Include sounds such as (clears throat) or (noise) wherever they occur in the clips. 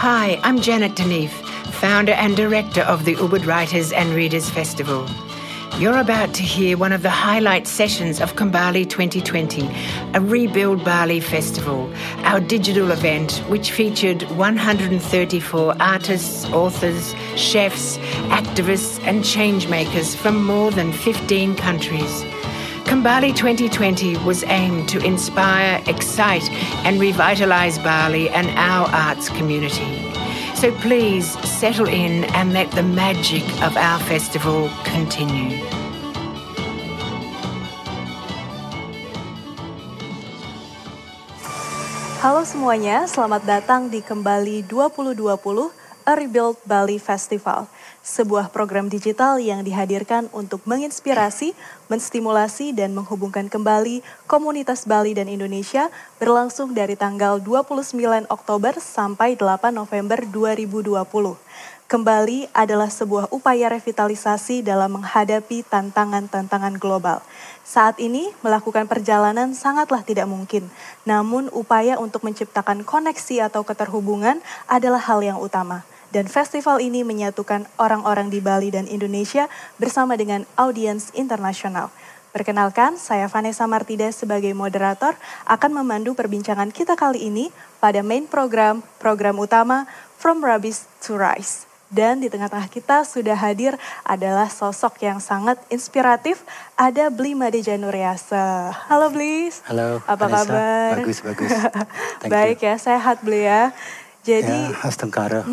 Hi, I'm Janet Deneef, founder and director of the Ubud Writers and Readers Festival. You're about to hear one of the highlight sessions of Kambali 2020, a Rebuild Bali festival, our digital event which featured 134 artists, authors, chefs, activists, and changemakers from more than 15 countries. Kambali 2020 was aimed to inspire, excite, and revitalize Bali and our arts community. So please settle in and let the magic of our festival continue. Halo semuanya, selamat datang di Kembali 2020 A Rebuild Bali Festival sebuah program digital yang dihadirkan untuk menginspirasi, menstimulasi, dan menghubungkan kembali komunitas Bali dan Indonesia berlangsung dari tanggal 29 Oktober sampai 8 November 2020. Kembali adalah sebuah upaya revitalisasi dalam menghadapi tantangan-tantangan global. Saat ini, melakukan perjalanan sangatlah tidak mungkin, namun upaya untuk menciptakan koneksi atau keterhubungan adalah hal yang utama dan festival ini menyatukan orang-orang di Bali dan Indonesia bersama dengan audiens internasional. Perkenalkan, saya Vanessa Martida sebagai moderator akan memandu perbincangan kita kali ini pada main program, program utama From Rubbish to Rise. Dan di tengah-tengah kita sudah hadir adalah sosok yang sangat inspiratif, ada Bli Made Januriasa. Halo Blis. Halo. Apa Vanessa. kabar? Bagus, bagus. (laughs) Thank Baik you. ya, sehat Bli ya. Jadi Ya, khas Tengkara.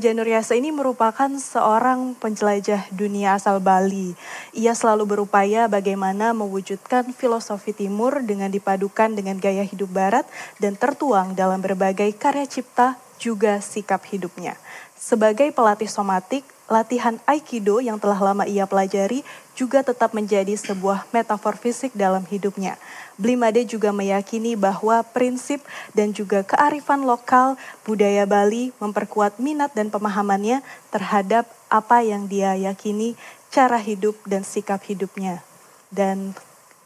Januriasa ini merupakan seorang penjelajah dunia asal Bali. Ia selalu berupaya bagaimana mewujudkan filosofi timur dengan dipadukan dengan gaya hidup barat dan tertuang dalam berbagai karya cipta juga sikap hidupnya. Sebagai pelatih somatik, latihan Aikido yang telah lama ia pelajari juga tetap menjadi sebuah metafor fisik dalam hidupnya. Blimade juga meyakini bahwa prinsip dan juga kearifan lokal budaya Bali memperkuat minat dan pemahamannya terhadap apa yang dia yakini cara hidup dan sikap hidupnya. Dan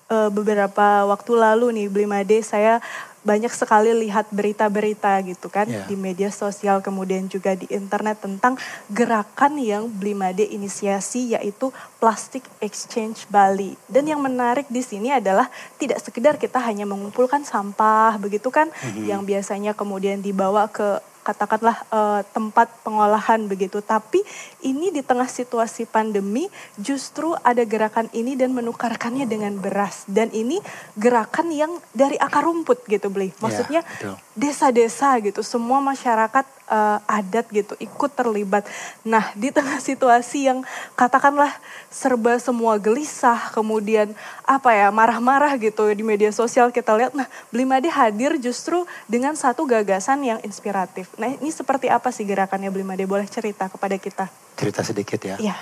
e, beberapa waktu lalu nih Blimade saya banyak sekali lihat berita-berita gitu kan Ya. di media sosial kemudian juga di internet tentang gerakan yang Blimade inisiasi yaitu Plastic Exchange Bali. Dan yang menarik di sini adalah tidak sekedar kita hanya mengumpulkan sampah begitu kan yang biasanya kemudian dibawa ke katakanlah eh, tempat pengolahan begitu. Tapi ini di tengah situasi pandemi justru ada gerakan ini dan menukarkannya dengan beras. Dan ini gerakan yang dari akar rumput gitu beli. Maksudnya betul. desa-desa gitu, semua masyarakat eh, adat gitu ikut terlibat. Nah di tengah situasi yang katakanlah serba semua gelisah, kemudian apa ya marah-marah gitu di media sosial kita lihat. Nah Blimade hadir justru dengan satu gagasan yang inspiratif. Nah ini seperti apa sih gerakannya Blimade? Boleh cerita kepada kita? Cerita sedikit ya. Iya.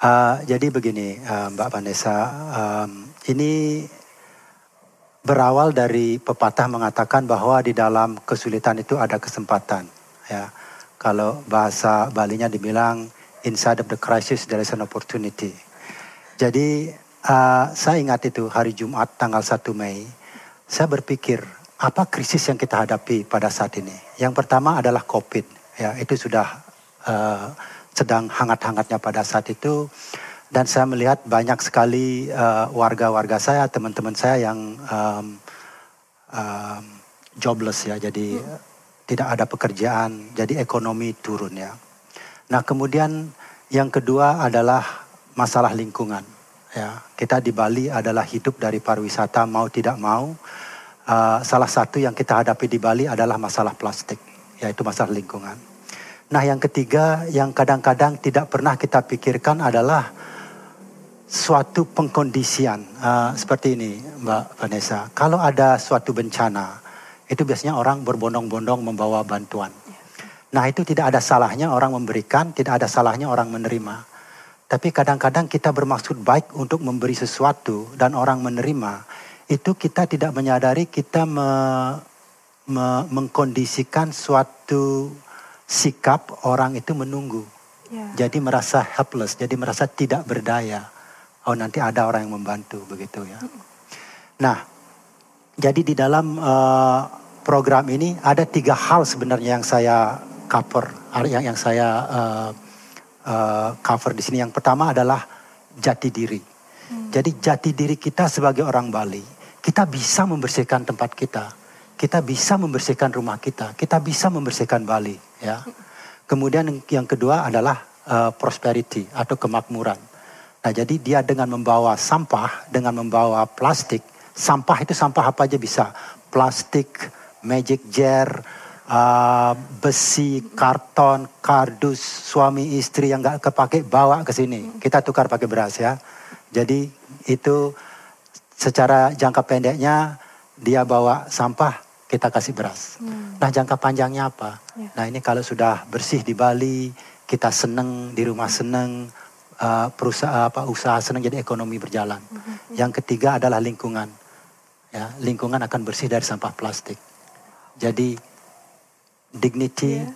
Uh, jadi begini, uh, Mbak Vanessa, um, ini berawal dari pepatah mengatakan bahwa di dalam kesulitan itu ada kesempatan. Ya, kalau bahasa Balinya dibilang inside of the crisis there is an opportunity. Jadi uh, saya ingat itu hari Jumat tanggal 1 Mei, saya berpikir apa krisis yang kita hadapi pada saat ini. Yang pertama adalah COVID. Ya, itu sudah uh, sedang hangat-hangatnya pada saat itu dan saya melihat banyak sekali uh, warga-warga saya, teman-teman saya yang um, um, jobless ya, jadi tidak ada pekerjaan, jadi ekonomi turun ya. Nah kemudian yang kedua adalah masalah lingkungan. Ya, kita di Bali adalah hidup dari pariwisata mau tidak mau. Uh, salah satu yang kita hadapi di Bali adalah masalah plastik, yaitu masalah lingkungan. Nah yang ketiga yang kadang-kadang tidak pernah kita pikirkan adalah suatu pengkondisian uh, seperti ini Mbak Vanessa. Kalau ada suatu bencana, itu biasanya orang berbondong-bondong membawa bantuan. Nah itu tidak ada salahnya orang memberikan, tidak ada salahnya orang menerima. Tapi kadang-kadang kita bermaksud baik untuk memberi sesuatu dan orang menerima. Itu kita tidak menyadari kita me, me, mengkondisikan suatu sikap orang itu menunggu. Ya. Jadi merasa helpless, jadi merasa tidak berdaya. Oh nanti ada orang yang membantu begitu ya. Nah, jadi di dalam uh, program ini ada tiga hal sebenarnya yang saya cover, yang yang saya uh, uh, cover di sini. Yang pertama adalah jati diri. Hmm. Jadi jati diri kita sebagai orang Bali, kita bisa membersihkan tempat kita, kita bisa membersihkan rumah kita, kita bisa membersihkan Bali, ya. Kemudian yang kedua adalah uh, prosperity atau kemakmuran. Nah, jadi dia dengan membawa sampah, dengan membawa plastik, sampah itu sampah apa aja bisa, plastik, magic jar, uh, besi, karton, kardus, suami istri yang nggak kepake bawa ke sini. Kita tukar pakai beras ya. Jadi itu secara jangka pendeknya dia bawa sampah, kita kasih beras. Hmm. Nah jangka panjangnya apa? Ya. Nah ini kalau sudah bersih di Bali, kita seneng di rumah seneng, uh, perusahaan apa usaha seneng jadi ekonomi berjalan. Hmm. Yang ketiga adalah lingkungan. Ya, lingkungan akan bersih dari sampah plastik. Jadi dignity, yeah.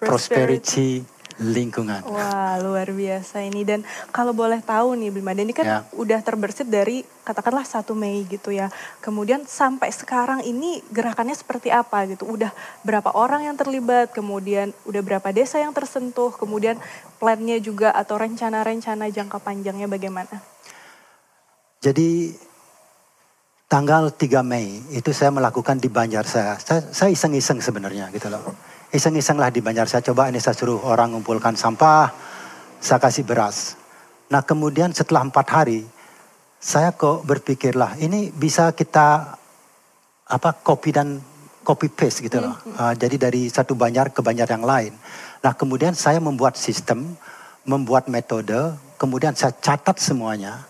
prosperity, lingkungan. Wah luar biasa ini dan kalau boleh tahu nih Bima, ini kan yeah. udah terbersit dari katakanlah satu Mei gitu ya. Kemudian sampai sekarang ini gerakannya seperti apa gitu? Udah berapa orang yang terlibat? Kemudian udah berapa desa yang tersentuh? Kemudian plannya juga atau rencana-rencana jangka panjangnya bagaimana? Jadi tanggal 3 Mei itu saya melakukan di Banjar saya. Saya iseng-iseng sebenarnya gitu loh. Iseng-iseng lah di Banjar saya coba ini saya suruh orang ngumpulkan sampah, saya kasih beras. Nah kemudian setelah empat hari, saya kok berpikirlah ini bisa kita apa copy dan copy paste gitu loh. Mm -hmm. uh, jadi dari satu banjar ke banjar yang lain. Nah kemudian saya membuat sistem, membuat metode, kemudian saya catat semuanya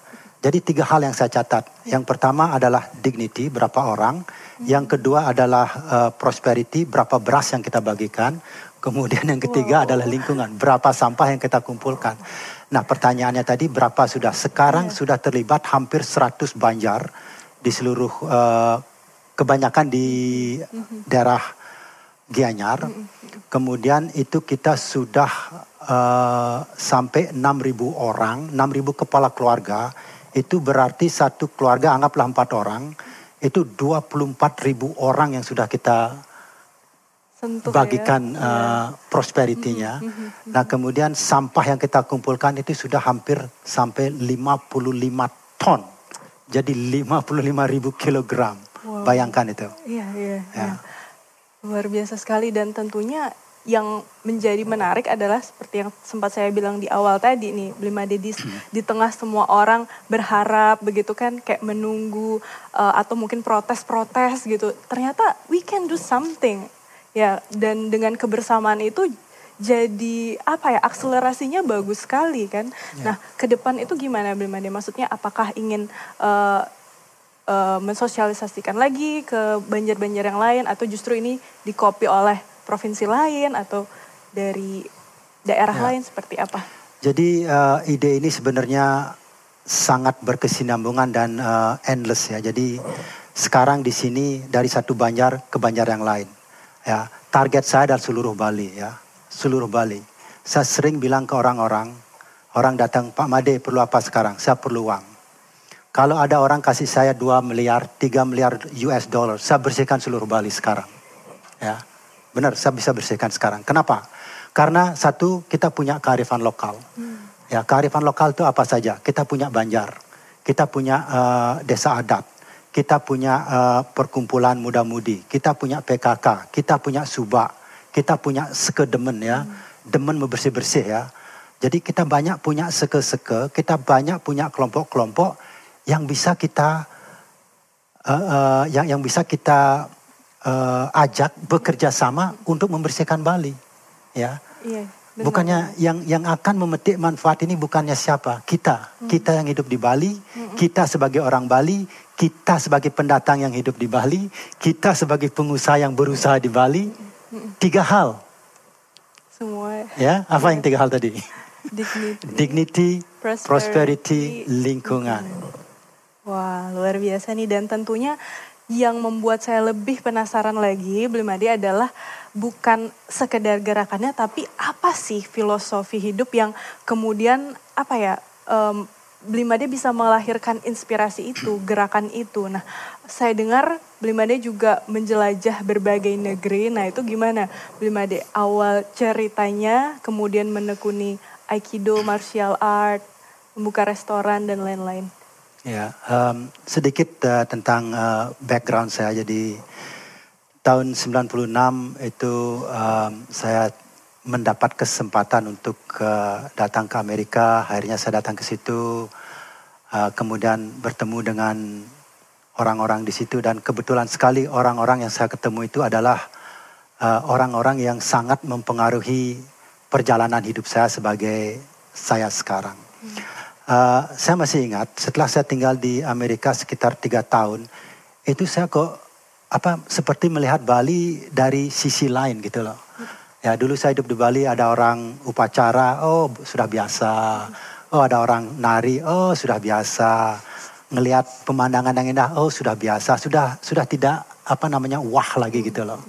jadi tiga hal yang saya catat. Yang pertama adalah dignity, berapa orang. Yang kedua adalah uh, prosperity, berapa beras yang kita bagikan. Kemudian yang ketiga wow. adalah lingkungan, berapa sampah yang kita kumpulkan. Nah pertanyaannya tadi berapa sudah? Sekarang yeah. sudah terlibat hampir 100 banjar di seluruh, uh, kebanyakan di mm-hmm. daerah Gianyar. Mm-hmm. Kemudian itu kita sudah uh, sampai 6.000 orang, 6.000 kepala keluarga itu berarti satu keluarga anggaplah empat orang, itu 24 ribu orang yang sudah kita Sentuh bagikan ya. uh, prosperity-nya. Mm -hmm. Nah kemudian sampah yang kita kumpulkan itu sudah hampir sampai 55 ton. Jadi 55 ribu kilogram. Wow. Bayangkan itu. Iya, iya, ya. iya. Luar biasa sekali dan tentunya yang menjadi menarik adalah seperti yang sempat saya bilang di awal tadi nih, Blima Dedis di tengah semua orang berharap begitu kan kayak menunggu uh, atau mungkin protes-protes gitu. Ternyata we can do something. Ya, dan dengan kebersamaan itu jadi apa ya akselerasinya bagus sekali kan. Yeah. Nah, ke depan itu gimana Blima Dedis? Maksudnya apakah ingin uh, uh, mensosialisasikan lagi ke banjar-banjar yang lain atau justru ini dikopi oleh provinsi lain atau dari daerah ya. lain seperti apa? Jadi uh, ide ini sebenarnya sangat berkesinambungan dan uh, endless ya. Jadi sekarang di sini dari satu banjar ke banjar yang lain. Ya, target saya dari seluruh Bali ya, seluruh Bali. Saya sering bilang ke orang-orang, orang datang, Pak Made perlu apa sekarang? Saya perlu uang. Kalau ada orang kasih saya 2 miliar, 3 miliar US dollar, saya bersihkan seluruh Bali sekarang. Ya. Benar, saya bisa bersihkan sekarang. Kenapa? Karena satu, kita punya kearifan lokal. Hmm. Ya, kearifan lokal itu apa saja? Kita punya banjar, kita punya uh, desa adat, kita punya uh, perkumpulan muda-mudi, kita punya PKK, kita punya subak, kita punya sekedemen ya, hmm. demen membersih-bersih ya. Jadi kita banyak punya seke-seke, kita banyak punya kelompok-kelompok yang bisa kita uh, uh, yang yang bisa kita uh, ajak bekerja sama untuk membersihkan Bali. Ya. Iya, bukannya yang yang akan memetik manfaat ini bukannya siapa? Kita. Hmm. Kita yang hidup di Bali, hmm. kita sebagai orang Bali, kita sebagai pendatang yang hidup di Bali, kita sebagai pengusaha yang berusaha di Bali. Hmm. Tiga hal. Semua. Ya, apa yang tiga hal tadi? Dignity, Dignity prosperity, prosperity lingkungan. Wah, luar biasa nih dan tentunya yang membuat saya lebih penasaran lagi Blimadi adalah bukan sekedar gerakannya tapi apa sih filosofi hidup yang kemudian apa ya um, Blimade bisa melahirkan inspirasi itu, gerakan itu. Nah, saya dengar Blimade juga menjelajah berbagai negeri. Nah, itu gimana Blimade awal ceritanya, kemudian menekuni aikido, martial art, membuka restoran dan lain-lain. Ya, um, sedikit uh, tentang uh, background saya. Jadi tahun 96 itu um, saya mendapat kesempatan untuk uh, datang ke Amerika. Akhirnya saya datang ke situ, uh, kemudian bertemu dengan orang-orang di situ dan kebetulan sekali orang-orang yang saya ketemu itu adalah orang-orang uh, yang sangat mempengaruhi perjalanan hidup saya sebagai saya sekarang. Uh, saya masih ingat setelah saya tinggal di Amerika sekitar tiga tahun, itu saya kok apa seperti melihat Bali dari sisi lain gitu loh Ya dulu saya hidup di Bali ada orang upacara, oh sudah biasa. Oh ada orang nari, oh sudah biasa. Ngelihat pemandangan yang indah, oh sudah biasa. Sudah sudah tidak apa namanya wah lagi gitu loh.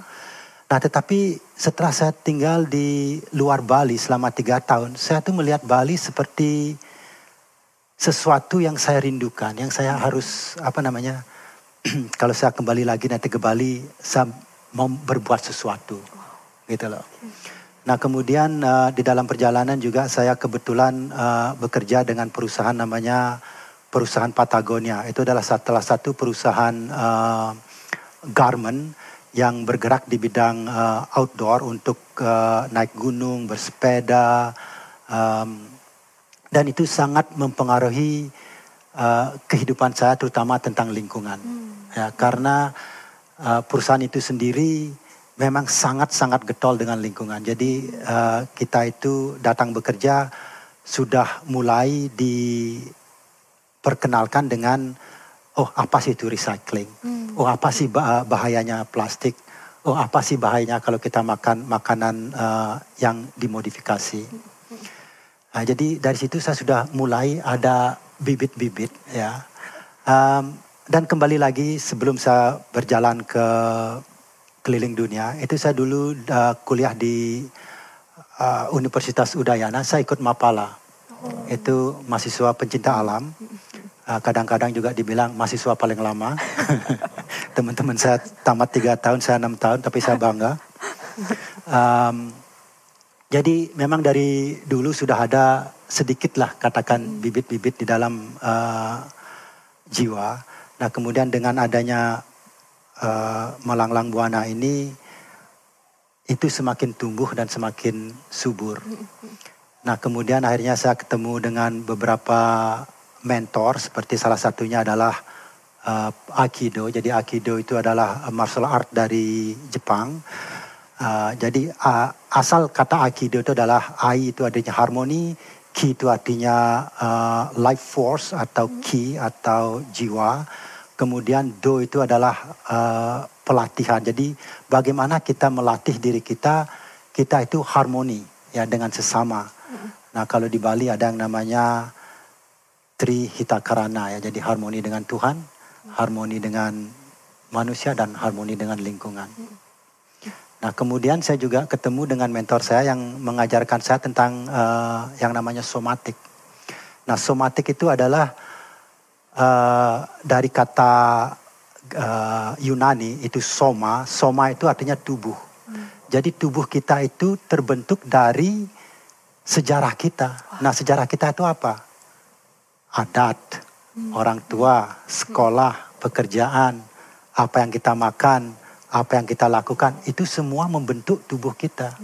Nah tetapi setelah saya tinggal di luar Bali selama tiga tahun, saya tuh melihat Bali seperti sesuatu yang saya rindukan, yang saya harus apa namanya, (clears throat) kalau saya kembali lagi nanti ke Bali, saya mau berbuat sesuatu gitu loh. Nah kemudian uh, di dalam perjalanan juga saya kebetulan uh, bekerja dengan perusahaan namanya perusahaan Patagonia. Itu adalah salah satu perusahaan uh, garment yang bergerak di bidang uh, outdoor untuk uh, naik gunung, bersepeda, um, dan itu sangat mempengaruhi uh, kehidupan saya terutama tentang lingkungan. Hmm. Ya, karena uh, perusahaan itu sendiri memang sangat-sangat getol dengan lingkungan. Jadi uh, kita itu datang bekerja sudah mulai diperkenalkan dengan oh apa sih itu recycling, hmm. oh apa sih bahayanya plastik, oh apa sih bahayanya kalau kita makan makanan uh, yang dimodifikasi. Nah, jadi dari situ saya sudah mulai ada bibit-bibit ya. Um, dan kembali lagi sebelum saya berjalan ke keliling dunia. Itu saya dulu uh, kuliah di uh, Universitas Udayana. Saya ikut Mapala. Oh. Itu mahasiswa pencinta alam. Uh, kadang-kadang uh, juga dibilang mahasiswa paling lama. (laughs) Teman-teman saya tamat tiga tahun, saya enam tahun, tapi saya bangga. Um, jadi memang dari dulu sudah ada sedikitlah katakan bibit-bibit di dalam uh, jiwa. Nah kemudian dengan adanya uh, melanglang buana ini itu semakin tumbuh dan semakin subur. Nah kemudian akhirnya saya ketemu dengan beberapa mentor seperti salah satunya adalah uh, Aikido. Jadi Aikido itu adalah martial art dari Jepang. Uh, jadi uh, asal kata Aikido itu adalah Ai itu artinya harmoni, Ki itu artinya uh, life force atau Ki atau jiwa Kemudian do itu adalah uh, pelatihan. Jadi bagaimana kita melatih diri kita, kita itu harmoni ya dengan sesama. Nah kalau di Bali ada yang namanya Tri Hitakarana ya. Jadi harmoni dengan Tuhan, harmoni dengan manusia dan harmoni dengan lingkungan. Nah kemudian saya juga ketemu dengan mentor saya yang mengajarkan saya tentang uh, yang namanya somatik. Nah somatik itu adalah uh, dari kata uh, Yunani itu soma, soma itu artinya tubuh. Hmm. Jadi tubuh kita itu terbentuk dari sejarah kita. Nah sejarah kita itu apa? Adat, hmm. orang tua, sekolah, pekerjaan, apa yang kita makan, apa yang kita lakukan, itu semua membentuk tubuh kita.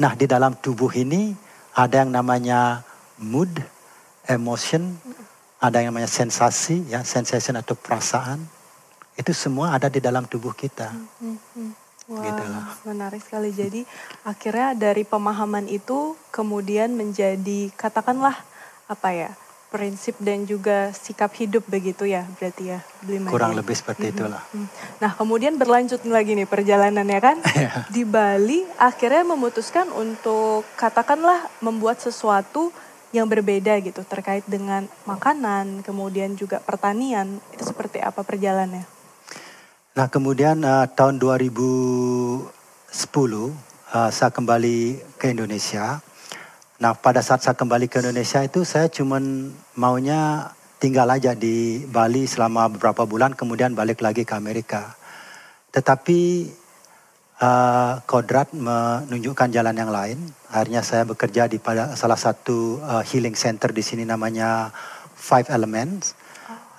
Nah di dalam tubuh ini ada yang namanya mood, emotion, ada yang namanya sensasi, ya, sensation atau perasaan. Itu semua ada di dalam tubuh kita. Hmm, hmm, hmm. Wah, gitu menarik sekali. Jadi akhirnya dari pemahaman itu kemudian menjadi katakanlah apa ya prinsip dan juga sikap hidup begitu ya berarti ya Blimani. Kurang lebih seperti itulah. Nah kemudian berlanjut lagi nih perjalanannya kan (laughs) iya. di Bali akhirnya memutuskan untuk katakanlah membuat sesuatu yang berbeda gitu terkait dengan makanan, kemudian juga pertanian. Itu seperti apa perjalanannya? Nah, kemudian uh, tahun 2010 uh, saya kembali ke Indonesia. Nah pada saat saya kembali ke Indonesia itu saya cuman maunya tinggal aja di Bali selama beberapa bulan kemudian balik lagi ke Amerika. Tetapi uh, kodrat menunjukkan jalan yang lain. Akhirnya saya bekerja di pada salah satu uh, healing center di sini namanya Five Elements.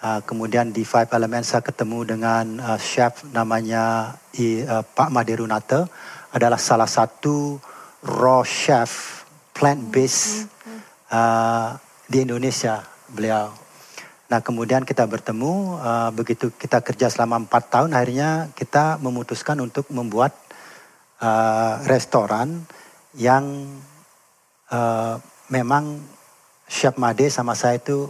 Uh, kemudian di Five Elements saya ketemu dengan uh, chef namanya uh, Pak Maderunata adalah salah satu raw chef plant based uh, di Indonesia beliau. Nah kemudian kita bertemu, uh, begitu kita kerja selama empat tahun, akhirnya kita memutuskan untuk membuat uh, restoran yang uh, memang Chef Made sama saya itu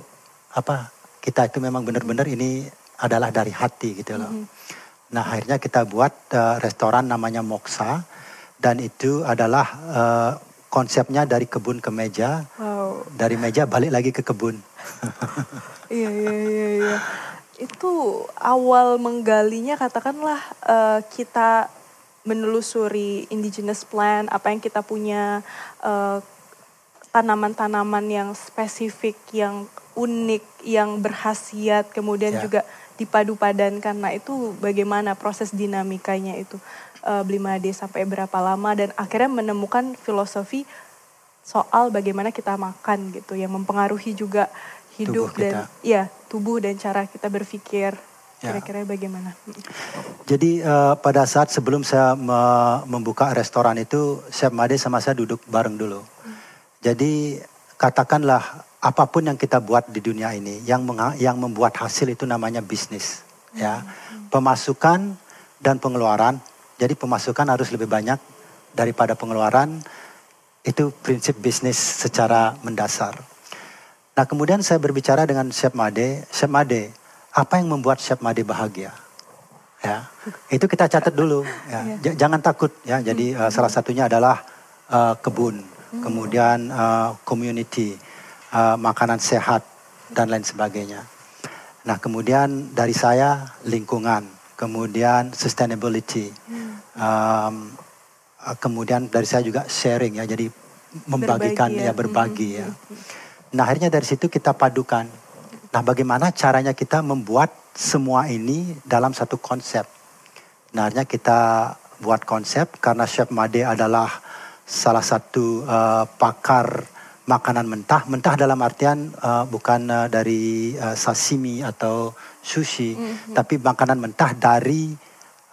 apa kita itu memang benar-benar ini adalah dari hati gitu loh. Mm -hmm. Nah akhirnya kita buat uh, restoran namanya Moksa dan itu adalah uh, konsepnya dari kebun ke meja, wow. dari meja balik lagi ke kebun. (laughs) iya iya iya iya. Itu awal menggalinya katakanlah uh, kita menelusuri indigenous plant, apa yang kita punya tanaman tanaman-tanaman yang spesifik, yang unik, yang berhasiat, kemudian yeah. juga dipadu padankan. Nah itu bagaimana proses dinamikanya itu uh, Blimade sampai berapa lama dan akhirnya menemukan filosofi soal bagaimana kita makan gitu yang mempengaruhi juga hidup dan ya tubuh dan cara kita berpikir ya. kira-kira bagaimana? Jadi uh, pada saat sebelum saya me membuka restoran itu, Chef Made sama saya duduk bareng dulu. Hmm. Jadi katakanlah apa pun yang kita buat di dunia ini, yang yang membuat hasil itu namanya bisnis, ya. hmm. ya. Pemasukan dan pengeluaran. Jadi pemasukan harus lebih banyak daripada pengeluaran. Itu prinsip bisnis secara mendasar. Nah kemudian saya berbicara dengan Chef Made, Chef Made, apa yang membuat Chef Made bahagia? Ya, itu kita catat dulu. Ya. Iya. Jangan takut ya. Jadi uh, salah satunya adalah uh, kebun, hmm. kemudian uh, community, uh, makanan sehat dan lain sebagainya. Nah kemudian dari saya lingkungan, kemudian sustainability, um, kemudian dari saya juga sharing ya. Jadi membagikan berbagi, ya. ya berbagi ya. Nah akhirnya dari situ kita padukan. Nah bagaimana caranya kita membuat semua ini dalam satu konsep. Nah akhirnya kita buat konsep karena Chef Made adalah salah satu uh, pakar makanan mentah. Mentah dalam artian uh, bukan uh, dari uh, sashimi atau sushi, mm -hmm. tapi makanan mentah dari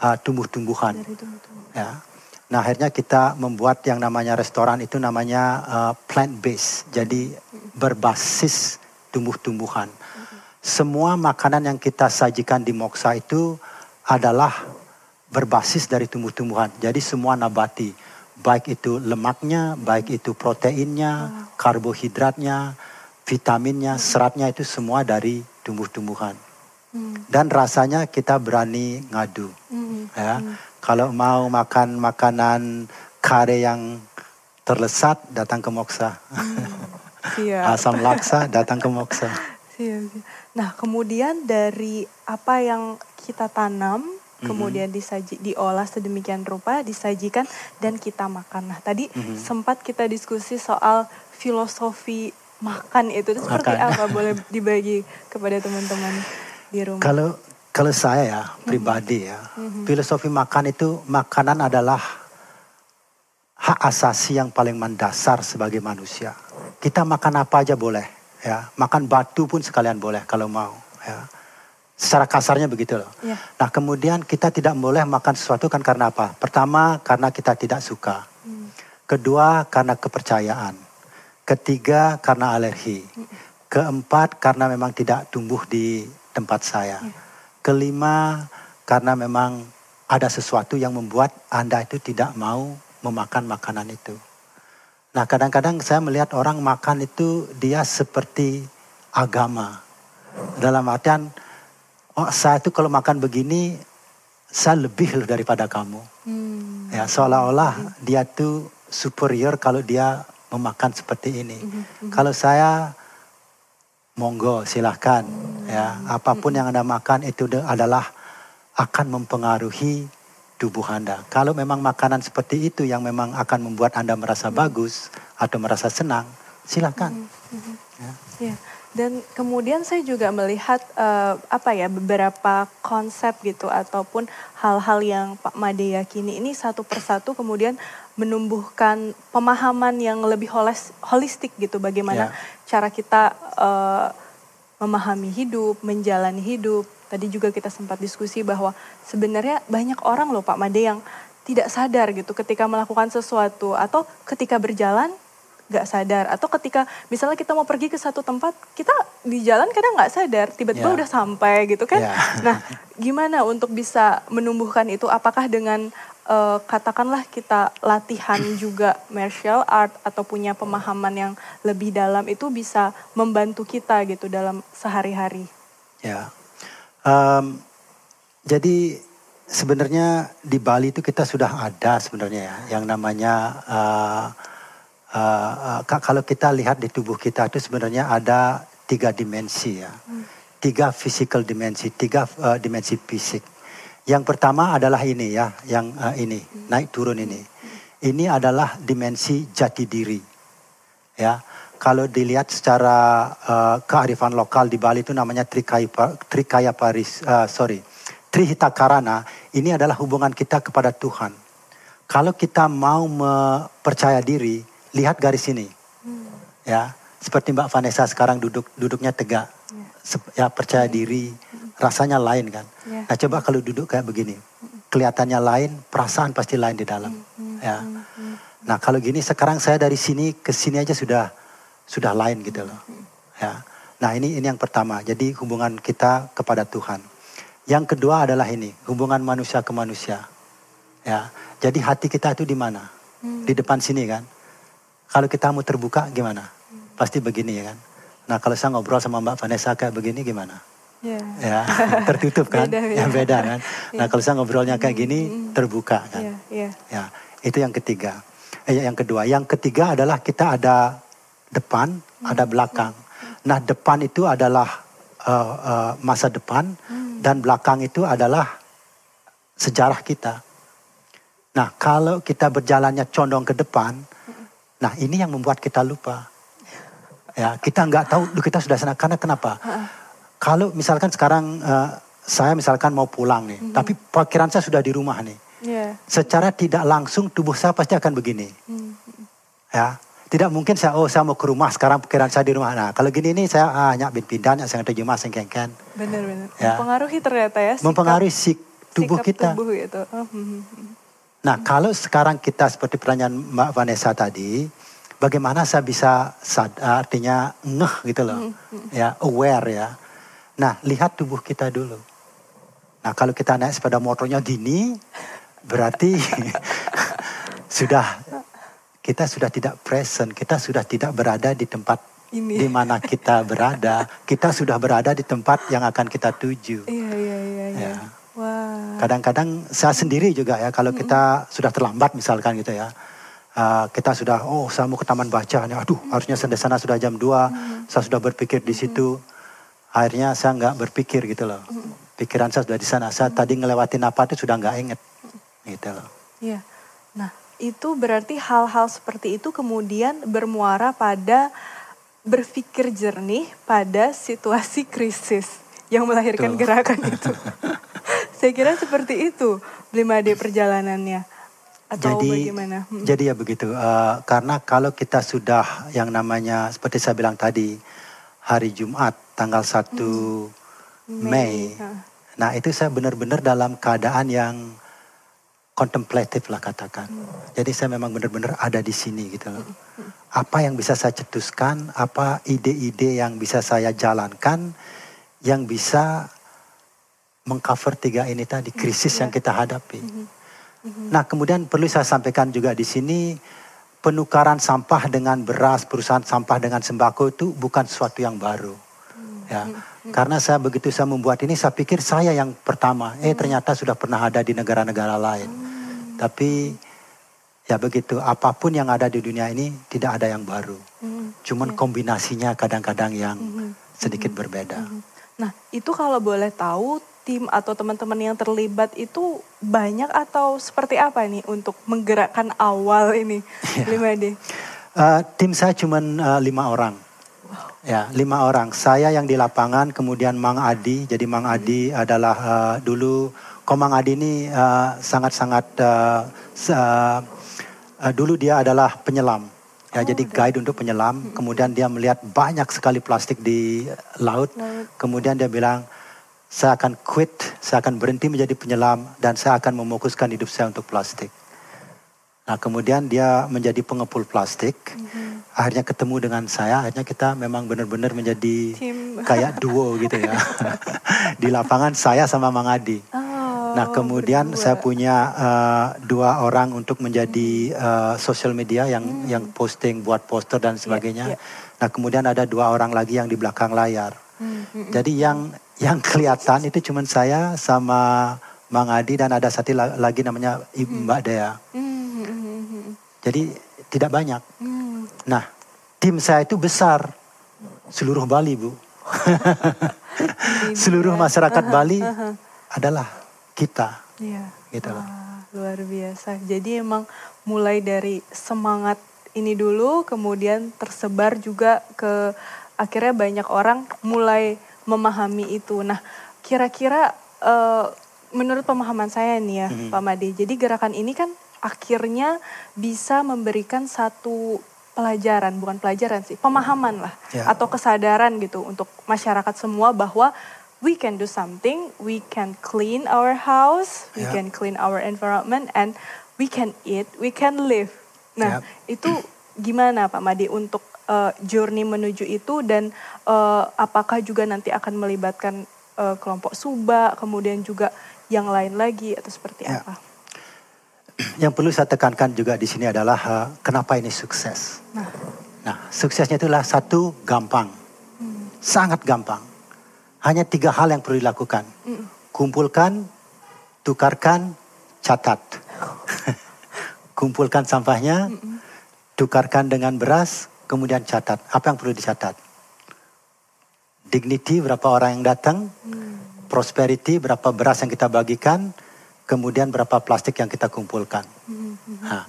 uh, tumbuh-tumbuhan. Ya. Nah akhirnya kita membuat yang namanya restoran itu namanya uh, plant based, jadi berbasis tumbuh-tumbuhan. Semua makanan yang kita sajikan di Moksa itu adalah berbasis dari tumbuh-tumbuhan. Jadi semua nabati, baik itu lemaknya, baik itu proteinnya, karbohidratnya, vitaminnya, seratnya itu semua dari tumbuh-tumbuhan. Hmm. Dan rasanya kita berani ngadu, hmm. ya. Hmm kalau mau makan makanan kare yang terlesat, datang ke Moksa. Hmm, (laughs) Asam laksa, datang ke Moksa. Nah, kemudian dari apa yang kita tanam, mm-hmm. kemudian disaji, diolah sedemikian rupa, disajikan dan kita makan. Nah, tadi mm-hmm. sempat kita diskusi soal filosofi makan itu, itu seperti makan. apa? Boleh dibagi kepada teman-teman (laughs) di rumah. Kalau kalau saya ya pribadi ya, mm-hmm. filosofi makan itu makanan adalah hak asasi yang paling mendasar sebagai manusia. Kita makan apa aja boleh, ya. Makan batu pun sekalian boleh kalau mau, ya. Secara kasarnya begitu loh. Yeah. Nah kemudian kita tidak boleh makan sesuatu kan karena apa? Pertama karena kita tidak suka. Mm. Kedua karena kepercayaan. Ketiga karena alergi. Mm. Keempat karena memang tidak tumbuh di tempat saya. Yeah Kelima, karena memang ada sesuatu yang membuat Anda itu tidak mau memakan makanan itu. Nah, kadang-kadang saya melihat orang makan itu dia seperti agama. Dalam artian, oh, saya itu kalau makan begini, saya lebih loh daripada kamu. Hmm. Ya, seolah-olah dia tuh superior kalau dia memakan seperti ini. Hmm. Kalau saya monggo silahkan ya apa pun yang anda makan itu adalah akan mempengaruhi tubuh anda kalau memang makanan seperti itu yang memang akan membuat anda merasa bagus atau merasa senang, silakan. Ya. ya. Dan kemudian saya juga melihat uh, apa ya beberapa konsep gitu ataupun hal-hal yang Pak Made yakini ini satu persatu kemudian menumbuhkan pemahaman yang lebih holis, holistik gitu bagaimana yeah. cara kita uh, memahami hidup, menjalani hidup. Tadi juga kita sempat diskusi bahwa sebenarnya banyak orang loh Pak Made yang tidak sadar gitu ketika melakukan sesuatu atau ketika berjalan nggak sadar atau ketika misalnya kita mau pergi ke satu tempat kita di jalan kadang nggak sadar tiba-tiba yeah. udah sampai gitu kan yeah. nah gimana untuk bisa menumbuhkan itu apakah dengan uh, katakanlah kita latihan juga martial art atau punya pemahaman yang lebih dalam itu bisa membantu kita gitu dalam sehari-hari ya um, jadi sebenarnya di Bali itu kita sudah ada sebenarnya ya yang namanya uh, uh, uh, kalau kita lihat di tubuh kita itu sebenarnya ada tiga dimensi ya. Hmm. Tiga physical dimensi, tiga uh, dimensi fisik. Yang pertama adalah ini ya, yang uh, ini, naik turun ini. Ini adalah dimensi jati diri. Ya. Kalau dilihat secara uh, kearifan lokal di Bali itu namanya Trikaya, Trikaya Paris, uh, sorry, Trihita Karana. Ini adalah hubungan kita kepada Tuhan. Kalau kita mau percaya diri, lihat garis ini. Hmm. Ya, seperti Mbak Vanessa sekarang duduk duduknya tegak. Ya, ya percaya diri. Rasanya lain kan. Yeah. Nah, coba kalau duduk kayak begini. Kelihatannya lain, perasaan pasti lain di dalam. Hmm. Ya. Nah, kalau gini sekarang saya dari sini ke sini aja sudah sudah lain gitu loh. Ya. Nah, ini ini yang pertama. Jadi hubungan kita kepada Tuhan. Yang kedua adalah ini, hubungan manusia ke manusia. Ya. Jadi hati kita itu di mana? Di depan sini kan. Kalau kita mau terbuka gimana? Pasti begini ya kan. Nah kalau saya ngobrol sama Mbak Vanessa kayak begini gimana? Yeah. Ya (laughs) tertutup kan? beda, beda. Ya beda kan. (laughs) Nah kalau saya ngobrolnya kayak gini terbuka kan. Yeah, yeah. Ya itu yang ketiga. Eh, yang kedua, yang ketiga adalah kita ada depan, hmm. ada belakang. Nah depan itu adalah uh, uh, masa depan hmm. dan belakang itu adalah sejarah kita. Nah kalau kita berjalannya condong ke depan, Nah ini yang membuat kita lupa. Ya kita nggak tahu kita sudah sana karena kenapa? Kalau misalkan sekarang uh, saya misalkan mau pulang nih, mm-hmm. tapi pikiran saya sudah di rumah nih. Yeah. Secara tidak langsung tubuh saya pasti akan begini. Mm-hmm. Ya, tidak mungkin saya oh saya mau ke rumah sekarang pikiran saya di rumah. Nah kalau gini nih saya ah, nyak bin pindah nyak saya saya kengken. Benar benar. Ya. Mempengaruhi ternyata ya. Sikap, mempengaruhi sik tubuh kita. Tubuh itu. Oh, hmm, hmm, hmm. Nah kalau sekarang kita seperti pertanyaan Mbak Vanessa tadi, bagaimana saya bisa sad, artinya ngeh gitu loh, mm -hmm. ya aware ya. Nah lihat tubuh kita dulu. Nah kalau kita naik sepeda motornya gini, berarti (laughs) sudah kita sudah tidak present, kita sudah tidak berada di tempat ini. di mana kita berada, kita sudah berada di tempat yang akan kita tuju. Iya iya iya. iya. Ya. Kadang-kadang saya sendiri juga ya kalau kita sudah terlambat misalkan gitu ya uh, kita sudah oh saya mau ke taman baca nih aduh harusnya sana sudah jam 2 hmm. saya sudah berpikir di situ akhirnya saya nggak berpikir gitu loh pikiran saya sudah di sana saya tadi ngelewatin apa itu sudah nggak inget gitu loh iya nah itu berarti hal-hal seperti itu kemudian bermuara pada berpikir jernih pada situasi krisis yang melahirkan Tuh. gerakan itu. (laughs) Saya kira seperti itu 5D perjalanannya atau jadi, bagaimana? Hmm. Jadi ya begitu. Uh, karena kalau kita sudah yang namanya seperti saya bilang tadi hari Jumat tanggal 1 hmm. Mei. Mei. Nah, itu saya benar-benar dalam keadaan yang kontemplatif lah katakan. Hmm. Jadi saya memang benar-benar ada di sini gitu loh. Hmm. Apa yang bisa saya cetuskan, apa ide-ide yang bisa saya jalankan yang bisa mengcover tiga ini tadi krisis hmm. yang kita hadapi. Hmm hmm Nah, kemudian perlu saya sampaikan juga di sini penukaran sampah dengan beras, perusahaan sampah dengan sembako itu bukan sesuatu yang baru. Mm-hmm. Ya. Mm-hmm. Karena saya begitu saya membuat ini saya pikir saya yang pertama. Eh ternyata sudah pernah ada di negara-negara lain. Tapi ya begitu apa pun yang ada di dunia ini tidak ada yang baru. Cuman yeah. kombinasinya kadang-kadang yang sedikit berbeda. Nah, itu kalau boleh tahu tim atau teman-teman yang terlibat itu banyak atau seperti apa nih untuk menggerakkan awal ini ya. 5D? Uh, tim saya cuma uh, lima orang. Ya, lima orang. Saya yang di lapangan, kemudian Mang Adi. Jadi Mang Adi adalah uh, dulu, Komang Adi ini sangat-sangat uh, uh, uh, dulu dia adalah penyelam. Ya, oh, jadi guide untuk penyelam. Kemudian dia melihat banyak sekali plastik di laut. laut. Kemudian dia bilang, saya akan quit, saya akan berhenti menjadi penyelam dan saya akan memokuskan hidup saya untuk plastik. Nah kemudian dia menjadi pengepul plastik, mm-hmm. akhirnya ketemu dengan saya, akhirnya kita memang benar-benar menjadi Team. kayak duo (laughs) gitu ya. (laughs) Di lapangan saya sama Mang Adi. Oh, nah kemudian berdua. saya punya uh, dua orang untuk menjadi uh, social media yang mm. yang posting, buat poster dan sebagainya. Yeah, yeah. Nah kemudian ada dua orang lagi yang di belakang layar. Mm-hmm. Jadi yang yang kelihatan itu cuma saya sama Mang Adi dan ada satu lagi namanya Ibu hmm. Mbak Dea. Hmm. Jadi tidak banyak. Hmm. Nah, tim saya itu besar. Seluruh Bali, Bu. (laughs) Seluruh masyarakat Bali adalah kita. Iya. Gitu loh. luar biasa. Jadi emang mulai dari semangat ini dulu kemudian tersebar juga ke akhirnya banyak orang mulai memahami itu. Nah, kira-kira uh, menurut pemahaman saya nih ya, hmm. Pak Made. Jadi gerakan ini kan akhirnya bisa memberikan satu pelajaran, bukan pelajaran sih, pemahaman lah yeah. atau kesadaran gitu untuk masyarakat semua bahwa we can do something, we can clean our house, we yeah. can clean our environment and we can eat, we can live. Nah, yeah. itu gimana Pak Made untuk uh, journey menuju itu dan uh, apakah juga nanti akan melibatkan uh, kelompok Suba, kemudian juga yang lain lagi atau seperti ya. apa? (clears throat) Yang perlu saya tekankan juga di sini adalah uh, kenapa ini sukses. Nah, nah suksesnya itulah satu gampang, hmm. sangat gampang. Hanya tiga hal yang perlu dilakukan: hmm. kumpulkan, tukarkan, catat. (laughs) (laughs) kumpulkan sampahnya, tukarkan dengan beras, kemudian catat. Apa yang perlu dicatat? Dignity berapa orang yang datang, hmm. prosperity berapa beras yang kita bagikan, kemudian berapa plastik yang kita kumpulkan. Hmm. Nah,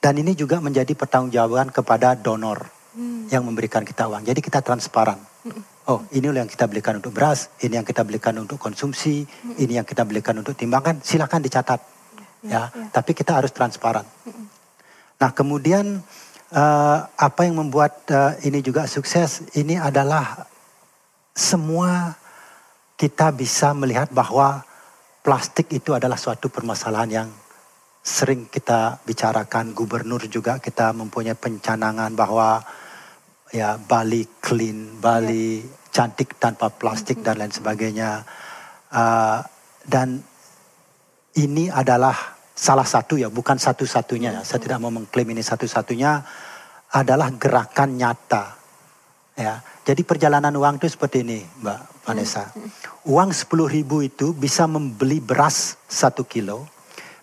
dan ini juga menjadi pertanggungjawaban kepada donor hmm. yang memberikan kita uang. Jadi kita transparan. Hmm. Oh, ini yang kita belikan untuk beras, ini yang kita belikan untuk konsumsi, hmm. ini yang kita belikan untuk timbangan. Silakan dicatat, ya. ya. ya. Tapi kita harus transparan. Hmm. Nah, kemudian uh, apa yang membuat uh, ini juga sukses ini adalah semua kita bisa melihat bahwa plastik itu adalah suatu permasalahan yang sering kita bicarakan gubernur juga kita mempunyai pencanangan bahwa ya Bali clean Bali yeah. cantik tanpa plastik mm -hmm. dan lain sebagainya uh, dan ini adalah salah satu ya, bukan satu-satunya. Ya. Saya tidak mau mengklaim ini satu-satunya adalah gerakan nyata. Ya, jadi perjalanan uang itu seperti ini, Mbak Vanessa. Uang 10 ribu itu bisa membeli beras satu kilo,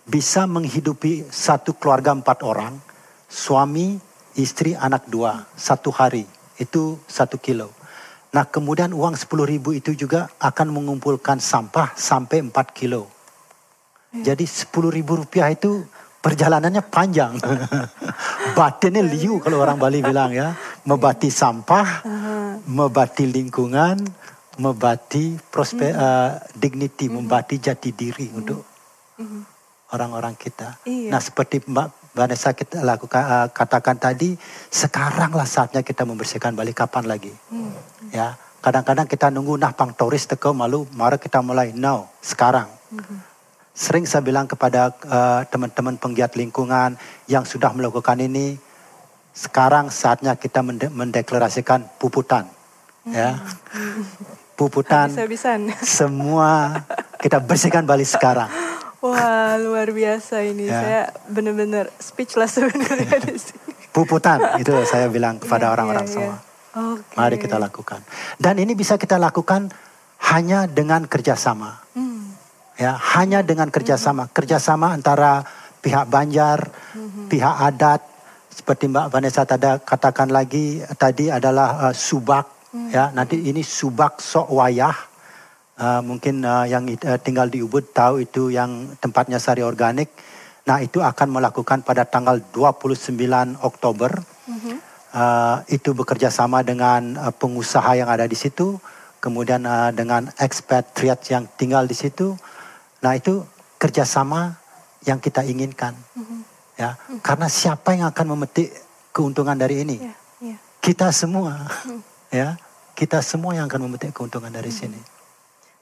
bisa menghidupi satu keluarga empat orang, suami, istri, anak dua, satu hari. Itu satu kilo. Nah kemudian uang 10 ribu itu juga akan mengumpulkan sampah sampai 4 kilo. Jadi sepuluh ribu rupiah itu perjalanannya panjang. (laughs) Batinnya liu kalau orang Bali bilang ya. Membati sampah, membati lingkungan, membati prosper, uh, dignity, membati jati diri untuk orang-orang kita. Iya. Nah seperti Mbak Vanessa kita lakukan uh, katakan tadi, sekaranglah saatnya kita membersihkan Bali kapan lagi. Hmm. Ya, kadang-kadang kita nunggu nah pang turis teko malu, mari kita mulai. No, sekarang. Hmm Sering saya bilang kepada uh, teman-teman penggiat lingkungan yang sudah melakukan ini, sekarang saatnya kita mende mendeklarasikan puputan. Ya. Puputan semua kita bersihkan Bali sekarang. Wah, luar biasa ini. Ya. Saya benar-benar speechless sebenarnya di (laughs) sini. Puputan itu saya bilang kepada iya, orang-orang yeah, yeah, semua. Okay. Mari kita lakukan. Dan ini bisa kita lakukan hanya dengan kerjasama. Hmm ya hanya dengan kerjasama mm-hmm. kerjasama antara pihak Banjar, mm-hmm. pihak adat seperti Mbak Vanessa tadi katakan lagi tadi adalah uh, subak mm-hmm. ya nanti ini subak sok wayah uh, mungkin uh, yang uh, tinggal di Ubud tahu itu yang tempatnya sari organik Nah itu akan melakukan pada tanggal 29 Oktober. Uh, itu bekerja sama dengan uh, pengusaha yang ada di situ, kemudian uh, dengan expatriat yang tinggal di situ. Nah itu kerjasama yang kita inginkan, ya. Karena siapa yang akan memetik keuntungan dari ini? Ya, ya. Kita semua, (laughs) ya. Kita semua yang akan memetik keuntungan dari sini.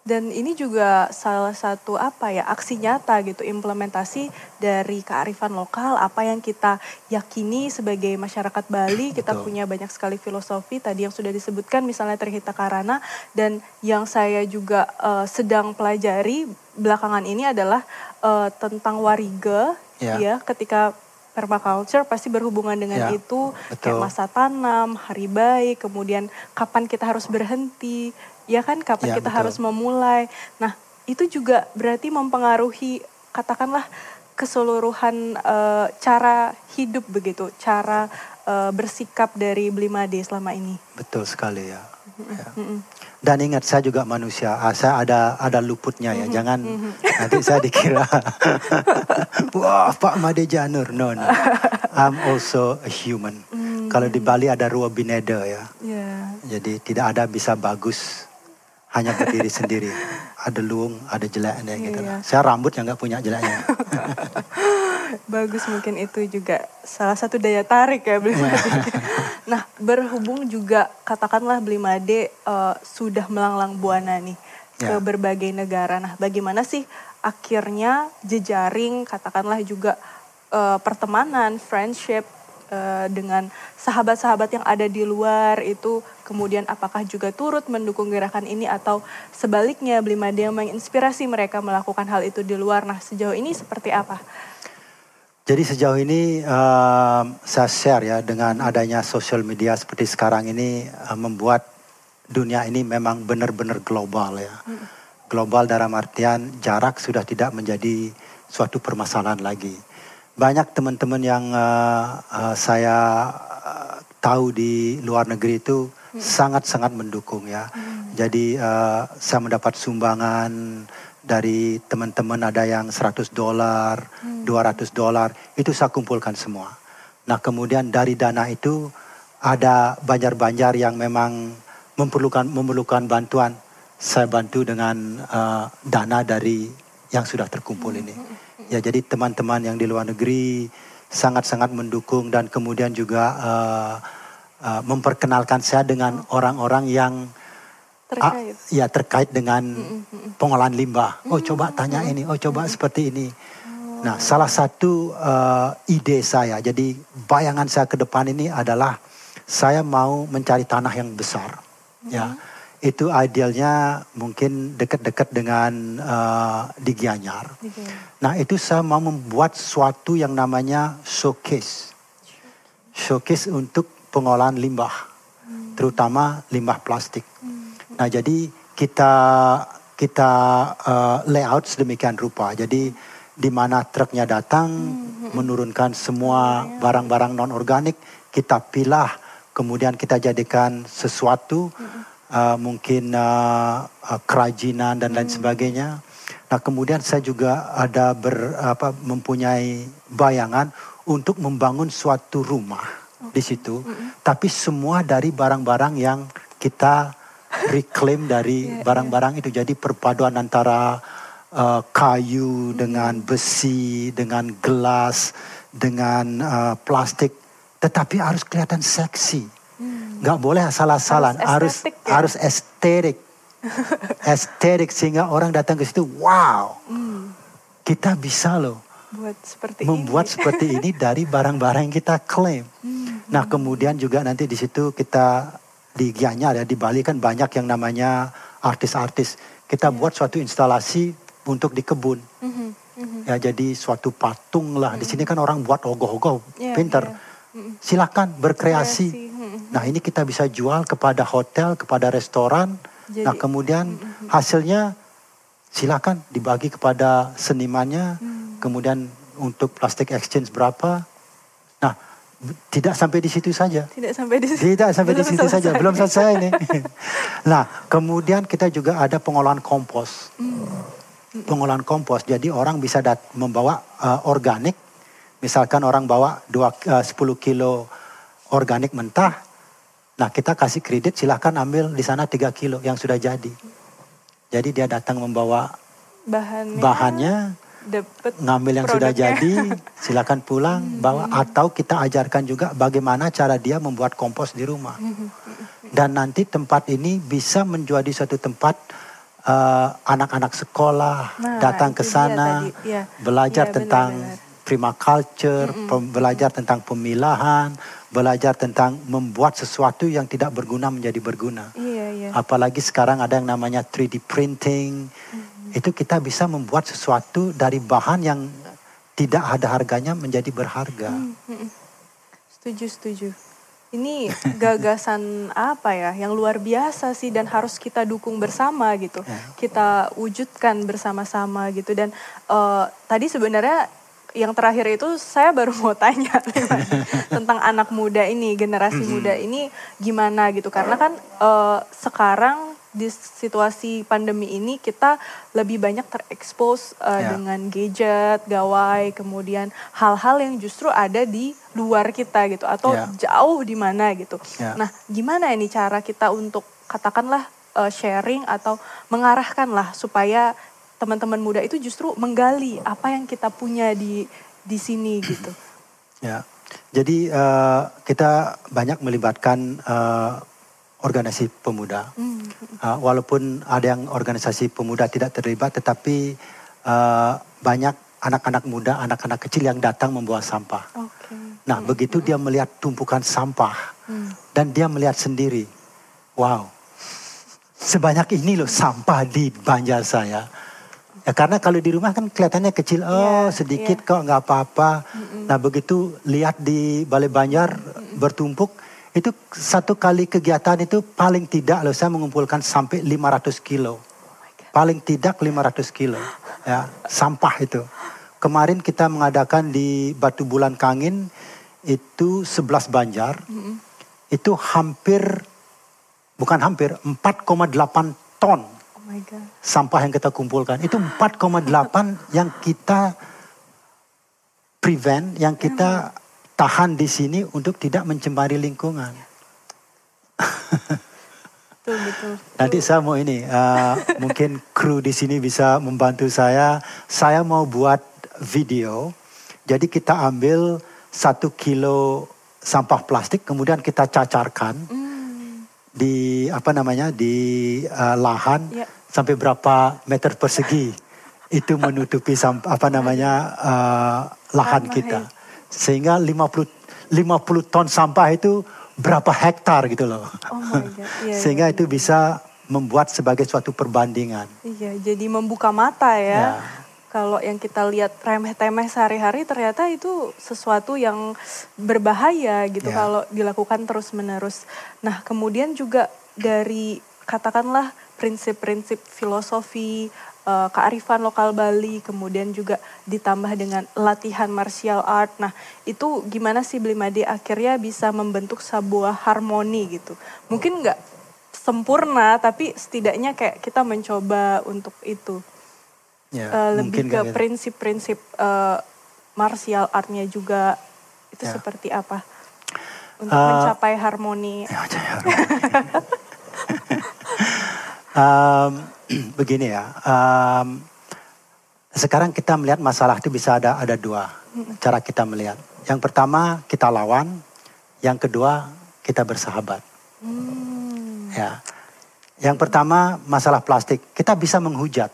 Dan ini juga salah satu apa ya aksi nyata gitu implementasi dari kearifan lokal apa yang kita yakini sebagai masyarakat Bali kita Betul. punya banyak sekali filosofi tadi yang sudah disebutkan misalnya Trihita Karana dan yang saya juga uh, sedang pelajari belakangan ini adalah uh, tentang wariga Ya. ya ketika permaculture pasti berhubungan dengan Ya, itu betul. kayak masa tanam, hari baik, kemudian kapan kita harus berhenti, ya kan kapan Ya, kita betul. harus memulai. Nah, itu juga berarti mempengaruhi katakanlah keseluruhan eh, cara hidup begitu, cara eh, bersikap dari Blimade selama ini. Betul sekali ya. Ya. Dan ingat saya juga manusia, Ah, saya ada ada luputnya ya. Jangan nanti saya dikira (laughs) wah Pak Made Janur. No no. I'm also a human. Kalau di Bali ada Rua Bineda ya. Ya, Jadi tidak ada bisa bagus hanya berdiri sendiri. Ada luung, ada jeleknya gitu. Iya. lah. Saya rambut yang nggak punya jeleknya. (laughs) bagus mungkin itu juga salah satu daya tarik ya Blimade. (laughs) nah, berhubung juga katakanlah Blimade eh, sudah melanglang buana nih ke Ya. berbagai negara. Nah, bagaimana sih akhirnya jejaring katakanlah juga eh, pertemanan, friendship eh, dengan sahabat-sahabat yang ada di luar itu kemudian apakah juga turut mendukung gerakan ini atau sebaliknya Blimade yang menginspirasi mereka melakukan hal itu di luar. Nah, sejauh ini seperti apa? Jadi sejauh ini um, saya share ya dengan adanya sosial media seperti sekarang ini uh, membuat dunia ini memang benar-benar global ya. Global dalam artian jarak sudah tidak menjadi suatu permasalahan lagi. Banyak teman-teman yang uh, uh, saya uh, tahu di luar negeri itu sangat-sangat mendukung ya. Jadi uh, saya mendapat sumbangan dari teman-teman ada yang 100 dolar, 200 dolar, itu saya kumpulkan semua. Nah kemudian dari dana itu ada banjar-banjar yang memang memerlukan memerlukan bantuan. Saya bantu dengan uh, dana dari yang sudah terkumpul ini. Ya jadi teman-teman yang di luar negeri sangat-sangat mendukung dan kemudian juga uh, uh, memperkenalkan saya dengan orang-orang yang Ah, Terkait. ya terkait dengan pengolahan limbah. Oh coba tanya ini, oh coba seperti ini. Nah salah satu uh, ide saya, jadi bayangan saya ke depan ini adalah saya mau mencari tanah yang besar. Ya, itu idealnya mungkin dekat-dekat dengan uh, di Gianyar. Gitu. Nah itu saya mau membuat suatu yang namanya showcase. Showcase untuk pengolahan limbah. Terutama limbah plastik. Nah jadi kita kita uh, layout sedemikian rupa. Jadi di mana truknya datang menurunkan semua barang-barang non organik kita pilah kemudian kita jadikan sesuatu uh, mungkin uh, uh, kerajinan dan lain sebagainya. Nah kemudian saya juga ada ber, apa, mempunyai bayangan untuk membangun suatu rumah di situ, tapi semua dari barang-barang yang kita reclaim dari (laughs) barang-barang itu. Jadi perpaduan antara uh, kayu dengan besi, dengan gelas, dengan uh, plastik, tetapi harus kelihatan seksi. Nggak boleh asal-asalan, harus Harus estetik ya? harus estetik. (laughs) estetik sehingga orang datang ke situ, wow, kita bisa loh Buat seperti membuat ini. seperti ini (laughs) dari barang-barang yang kita klaim. Nah, kemudian juga nanti di situ kita di Gianyar ya di Bali kan banyak yang namanya artis-artis. Kita buat suatu instalasi untuk di kebun. Mhm, mhm. Ya jadi suatu patung lah. Di sini kan orang buat ogoh-ogoh, Iya, pinter. iya. Silakan berkreasi. Kreasi, mhm. Nah, ini kita bisa jual kepada hotel, kepada restoran. Jadi- nah, kemudian hasilnya silakan dibagi kepada senimannya. Kemudian untuk plastic exchange berapa? Nah, tidak sampai di situ saja. Tidak sampai di situ. Tidak sampai di situ saja, belum selesai ini. (laughs) nah, kemudian kita juga ada pengolahan kompos. pengolahan kompos. Jadi orang bisa dat membawa uh, organik, misalkan orang bawa dua, uh, 10 kilo organik mentah, nah kita kasih kredit silahkan ambil di sana 3 kilo yang sudah jadi. Jadi dia datang membawa bahannya, bahannya dapet ngambil yang sudah produknya. jadi, (laughs) silakan pulang bawa atau kita ajarkan juga bagaimana cara dia membuat kompos di rumah. Dan nanti tempat ini bisa menjadi suatu tempat eh, anak-anak sekolah Nah, datang ke sana. Iya. belajar Iya, tentang benar-benar. permaculture, pem- belajar tentang pemilahan, belajar tentang membuat sesuatu yang tidak berguna menjadi berguna. Iya, iya. Apalagi sekarang ada yang namanya 3D printing. Itu kita bisa membuat sesuatu dari bahan yang tidak ada harganya menjadi berharga. Setuju, setuju. Ini gagasan (laughs) apa ya yang luar biasa sih dan harus kita dukung bersama gitu. Ya. Kita wujudkan bersama-sama gitu dan eh, tadi sebenarnya yang terakhir itu saya baru mau tanya (laughs) tentang anak muda ini, generasi muda ini gimana gitu karena kan eh, sekarang di situasi pandemi ini kita lebih banyak terekspos eh, Ya. dengan gadget, gawai, kemudian hal-hal yang justru ada di luar kita gitu atau Ya. jauh di mana gitu. Ya. Nah, gimana ini cara kita untuk katakanlah eh, sharing atau mengarahkan lah supaya teman-teman muda itu justru menggali apa yang kita punya di di sini (clears throat) gitu. Ya, jadi eh, kita banyak melibatkan eh, organisasi pemuda. Hmm. Uh, walaupun ada yang organisasi pemuda tidak terlibat, tetapi uh, banyak anak-anak muda, anak-anak kecil yang datang membawa sampah. Oke. Nah, begitu dia melihat tumpukan sampah dan dia melihat sendiri, wow, sebanyak ini loh sampah di Banjar saya. Ya, karena kalau di rumah kan kelihatannya kecil, oh Iya, sedikit iya. kok nggak apa-apa. Nah begitu lihat di Balai Banjar bertumpuk, itu satu kali kegiatan itu paling tidak loh saya mengumpulkan sampai 500 kilo. Paling tidak 500 kilo ya sampah itu. Kemarin kita mengadakan di Batu Bulan Kangin itu 11 Banjar. Itu hampir bukan hampir 4,8 ton Oh my god. sampah yang kita kumpulkan. Itu 4,8 yang kita prevent, yang kita tahan di sini untuk tidak mencemari lingkungan. Betul betul. Nanti saya mau ini, uh, mungkin kru di sini bisa membantu saya. Saya mau buat video. Jadi kita ambil satu kilo sampah plastik, kemudian kita cacarkan Hmm. Di apa namanya di uh, lahan Ya. sampai berapa meter persegi itu menutupi samp- apa namanya uh, lahan kita ya. sehingga 50 50 ton sampah itu berapa hektar gitu loh Oh my god. Iya, sehingga iya, itu bisa membuat sebagai suatu perbandingan Iya, jadi membuka mata ya. Kalau yang kita lihat remeh-temeh sehari-hari ternyata itu sesuatu yang berbahaya gitu Ya. kalau dilakukan terus-menerus. Nah, kemudian juga dari katakanlah prinsip-prinsip filosofi eh, kearifan lokal Bali, kemudian juga ditambah dengan latihan martial art. Nah, itu gimana sih Blimade akhirnya bisa membentuk sebuah harmoni gitu. Mungkin nggak sempurna, tapi setidaknya kayak kita mencoba untuk itu. Ya Eh, lebih ke gitu. prinsip-prinsip eh, martial artnya juga itu Ya. seperti apa untuk Eh, mencapai harmoni. (laughs) Ya. (laughs) Em, (clears throat) begini ya, em, sekarang kita melihat masalah itu bisa ada ada dua cara kita melihat. Yang pertama kita lawan, yang kedua kita bersahabat. Hmm, Ya, yang pertama masalah plastik kita bisa menghujat.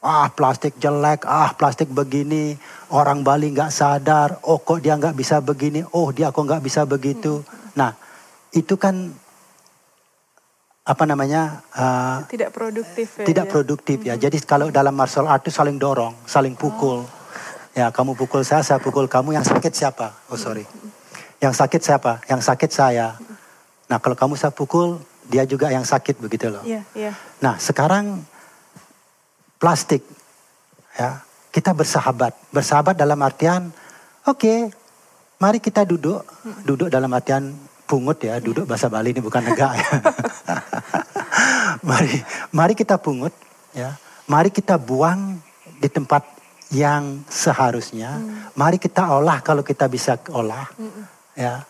Ah plastik jelek, ah plastik begini, orang Bali nggak sadar, oh kok dia nggak bisa begini, oh dia kok nggak bisa begitu. Nah itu kan apa namanya uh, tidak produktif ya. tidak ya. produktif ya. Jadi kalau dalam martial art itu saling dorong, saling pukul. Ya kamu pukul saya, saya pukul kamu. Yang sakit siapa? Oh sorry. Yang sakit siapa? Yang sakit saya. Nah kalau kamu saya pukul, dia juga yang sakit begitu loh. Iya, iya. Nah sekarang plastik. Ya kita bersahabat. Bersahabat dalam artian oke mari kita duduk. Duduk dalam artian pungut ya duduk bahasa Bali ini bukan negak ya. (laughs) Mari mari kita pungut ya. Mari kita buang di tempat yang seharusnya. Mari kita olah kalau kita bisa olah. Ya,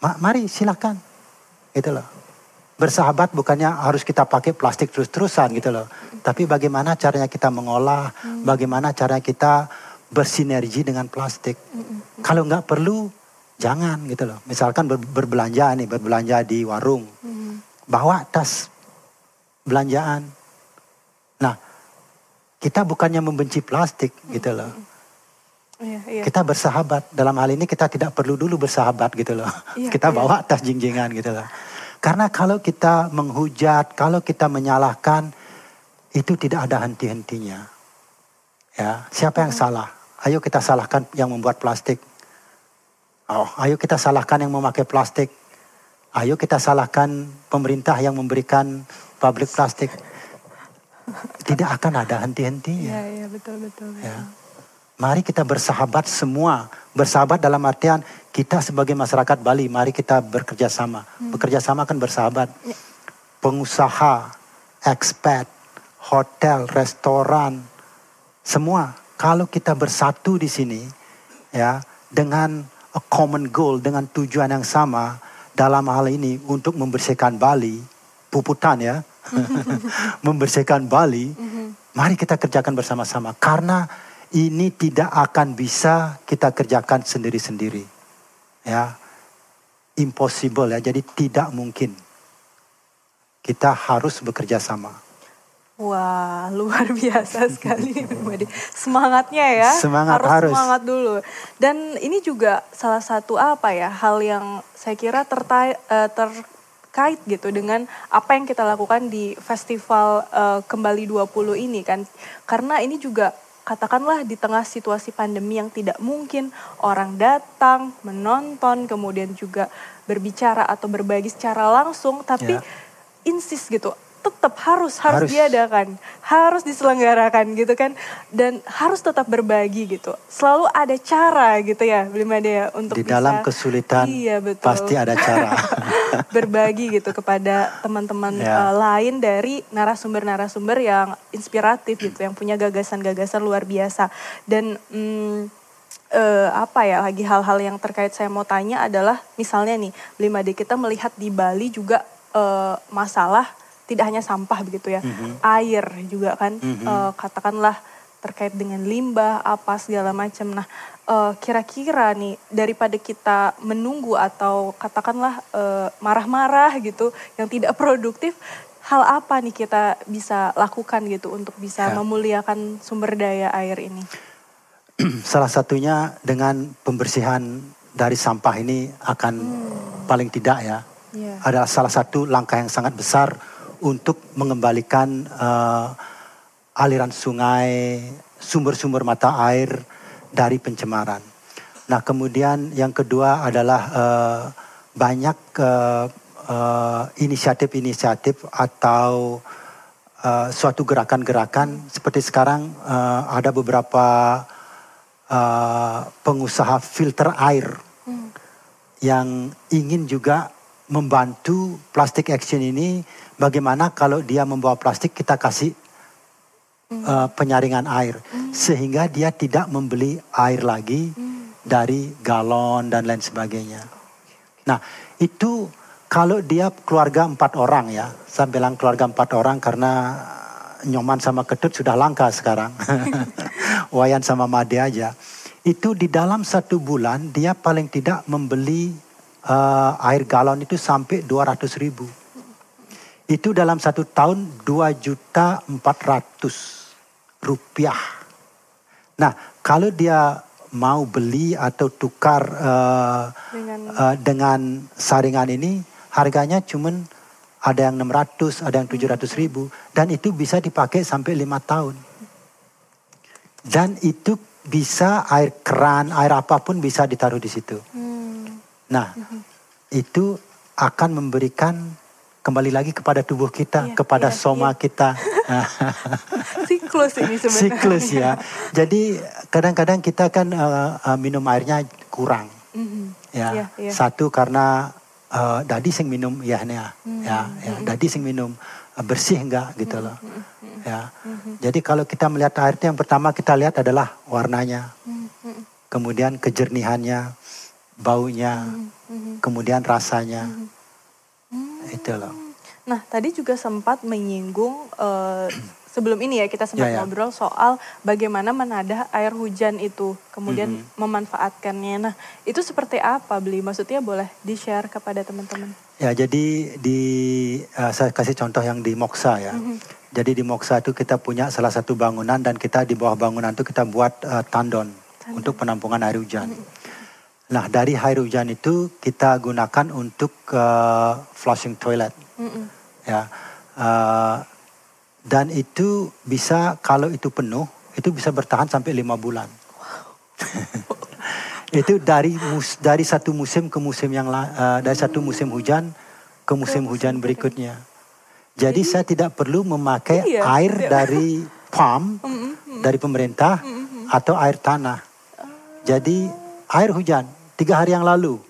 Ma- mari silakan, gitu loh. Bersahabat bukannya harus kita pakai plastik terus-terusan gitu loh. Tapi bagaimana caranya kita mengolah, bagaimana caranya kita bersinergi dengan plastik. Kalau nggak perlu, jangan gitu loh. Misalkan ber- berbelanja nih, berbelanja di warung, bawa tas belanjaan. Nah, kita bukannya membenci plastik gitu loh. Iya, iya. Kita bersahabat. Dalam hal ini kita tidak perlu dulu bersahabat gitu loh. (laughs) Iya, kita bawa tas jinggingan gitu loh. Karena kalau kita menghujat, kalau kita menyalahkan, itu tidak ada henti-hentinya. Ya, siapa yang salah? Ayo kita salahkan yang membuat plastik. Oh, ayo kita salahkan yang memakai plastik. Ayo kita salahkan pemerintah yang memberikan pabrik plastik. Tidak akan ada henti-hentinya. Iya, iya, betul, betul. betul. Ya. Mari kita bersahabat semua. Bersahabat dalam artian kita sebagai masyarakat Bali, mari kita bekerja sama. Bekerja sama kan bersahabat. Pengusaha, expat, hotel, restoran, semua. Kalau kita bersatu di sini, ya, dengan a common goal, dengan tujuan yang sama, dalam hal ini untuk membersihkan Bali, puputan ya, (laughs) membersihkan Bali, mari kita kerjakan bersama-sama. Karena ini tidak akan bisa kita kerjakan sendiri-sendiri. Ya, impossible ya, jadi tidak mungkin. Kita harus bekerja sama. Wah, (laughs) luar biasa sekali (laughs) Budi. Semangatnya ya. Semangat harus, harus. semangat dulu. Dan ini juga salah satu apa ya, hal yang saya kira tertai, eh, terkait gitu dengan apa yang kita lakukan di festival eh, Kembali 20 ini kan. Karena ini juga katakanlah di tengah situasi pandemi yang tidak mungkin orang datang, menonton, kemudian juga berbicara atau berbagi secara langsung, tapi Ya. insist gitu tetap harus harus, Harus. diadakan harus diselenggarakan gitu kan dan harus tetap berbagi gitu selalu ada cara gitu ya Blimade ya untuk Di bisa dalam kesulitan iya betul pasti ada cara. (laughs) berbagi gitu kepada teman-teman Ya. eh, lain dari narasumber-narasumber yang inspiratif gitu yang punya gagasan-gagasan luar biasa dan mm, eh, apa ya lagi hal-hal yang terkait saya mau tanya adalah misalnya nih Blimade kita melihat di Bali juga eh, masalah tidak hanya sampah begitu ya air juga kan eh, katakanlah terkait dengan limbah apa segala macam. Nah eh, kira-kira nih daripada kita menunggu atau katakanlah eh, marah-marah gitu yang tidak (laughs) produktif hal apa nih kita bisa lakukan gitu untuk bisa Ya. memuliakan sumber daya air ini? (clears throat) Salah satunya dengan pembersihan dari sampah ini akan paling tidak ya Iya. adalah salah satu langkah yang sangat besar untuk mengembalikan eh, aliran sungai, sumber-sumber mata air dari pencemaran. Nah kemudian yang kedua adalah eh, banyak eh, eh, inisiatif-inisiatif atau eh, suatu gerakan-gerakan seperti sekarang eh, ada beberapa eh, pengusaha filter air yang ingin juga membantu plastic action ini bagaimana kalau dia membawa plastik kita kasih uh, penyaringan air sehingga dia tidak membeli air lagi dari galon dan lain sebagainya. Nah itu kalau dia keluarga empat orang ya, saya bilang keluarga empat orang karena nyoman sama ketut sudah langka sekarang. (laughs) Wayan sama Made aja. Itu di dalam satu bulan dia paling tidak membeli eh, air galon itu sampai 200 ribu. Itu dalam satu tahun 2 juta 400 rupiah. Nah kalau dia mau beli atau tukar eh, dengan eh, dengan saringan ini harganya cuman ada yang 600, ada yang 700 ribu dan itu bisa dipakai sampai lima tahun. Dan itu bisa air keran, air apa pun bisa ditaruh di situ. hmm, Nah, itu akan memberikan kembali lagi kepada tubuh kita, Iya, kepada iya, soma kita. (laughs) siklus ini sebenarnya Siklus ya. Jadi kadang-kadang kita kan eh, eh, minum airnya kurang. Mhm. Ya, Iya, iya. satu karena eh, dadi sing minum ya nih ya, Hmm, ya, ya, dadi sing minum bersih enggak gitu loh. Ya. Jadi kalau kita melihat air itu yang pertama kita lihat adalah warnanya, kemudian kejernihannya, baunya, kemudian rasanya. Itu loh. Nah, tadi juga sempat menyinggung eh, (clears throat) sebelum ini ya kita sempat Ya, ya. ngobrol soal bagaimana menadah air hujan itu, kemudian Mm-hmm. memanfaatkannya. Nah, itu seperti apa, Beli? Maksudnya boleh di-share kepada teman-teman? Ya, jadi di eh, saya kasih contoh yang di Moksa ya. Jadi di Moksa itu kita punya salah satu bangunan dan kita di bawah bangunan itu kita buat eh, tandon untuk penampungan air hujan. Nah, dari air hujan itu kita gunakan untuk eh, flushing toilet Mm-mm. ya. Eh, dan itu bisa kalau itu penuh itu bisa bertahan sampai lima bulan. (laughs) itu dari mus, dari satu musim ke musim yang eh, dari satu musim hujan ke musim hujan berikutnya. Jadi saya tidak perlu memakai Iya, air tidak. dari pump dari pemerintah atau air tanah. Jadi air hujan tiga hari yang lalu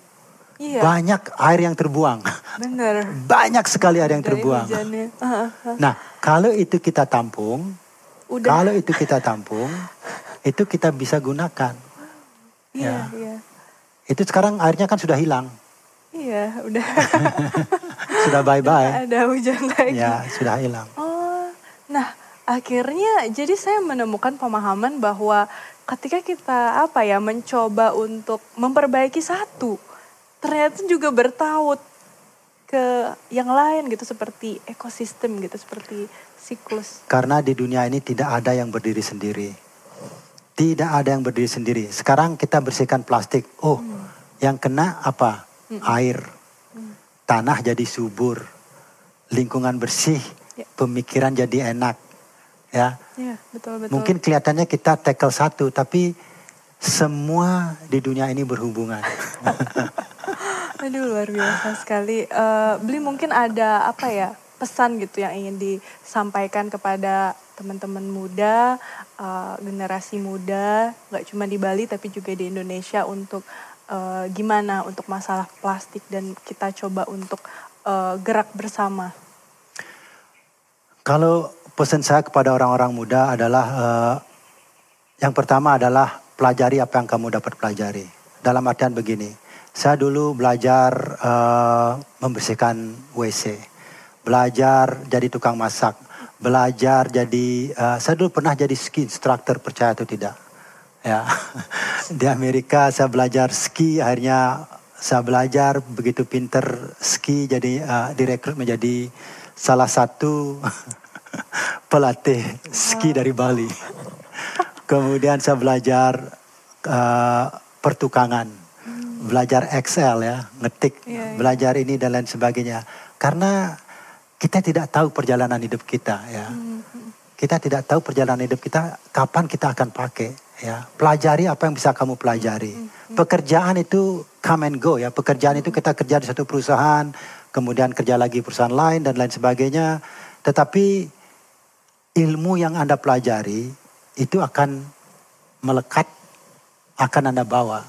Iya, banyak air yang terbuang, benar. (laughs) banyak sekali air yang Dari terbuang. hujannya. Ah, ah. Nah kalau itu kita tampung, Udah. kalau itu kita tampung, (laughs) itu kita bisa gunakan. Iya, ya. iya. Itu sekarang airnya kan sudah hilang, Iya, udah (laughs) sudah bye bye. ada hujan lagi. Ya sudah hilang. Oh, nah akhirnya jadi saya menemukan pemahaman bahwa ketika kita apa ya mencoba untuk memperbaiki satu, ternyata juga bertaut ke yang lain gitu seperti ekosistem gitu seperti siklus. Karena di dunia ini tidak ada yang berdiri sendiri. Tidak ada yang berdiri sendiri. Sekarang kita bersihkan plastik. Oh, yang kena apa? Air. Tanah jadi subur. Lingkungan bersih. Ya. Pemikiran jadi enak. Ya. Iya betul betul. Mungkin kelihatannya kita tackle satu, tapi semua di dunia ini berhubungan. (laughs) Aduh luar biasa sekali. Eh, Beli mungkin ada apa ya pesan gitu yang ingin disampaikan kepada teman-teman muda, eh, generasi muda, nggak cuma di Bali tapi juga di Indonesia untuk eh, gimana untuk masalah plastik dan kita coba untuk eh, gerak bersama. Kalau pesan saya kepada orang-orang muda adalah eh, yang pertama adalah pelajari apa yang kamu dapat pelajari. Dalam artian begini, saya dulu belajar eh, membersihkan WC, belajar jadi tukang masak, belajar jadi eh, saya dulu pernah jadi ski instructor percaya atau tidak. Ya, (laughs) di Amerika saya belajar ski, akhirnya saya belajar begitu pinter ski, jadi eh, direkrut menjadi salah satu (laughs) pelatih ski dari Bali. Kemudian saya belajar eh, pertukangan, belajar Excel ya, ngetik, Iya, iya. belajar ini dan lain sebagainya. Karena kita tidak tahu perjalanan hidup kita ya. Kita tidak tahu perjalanan hidup kita kapan kita akan pakai ya. Pelajari apa yang bisa kamu pelajari. Pekerjaan itu come and go ya. Pekerjaan itu kita kerja di satu perusahaan, kemudian kerja lagi perusahaan lain dan lain sebagainya. Tetapi ilmu yang Anda pelajari itu akan melekat, akan Anda bawa.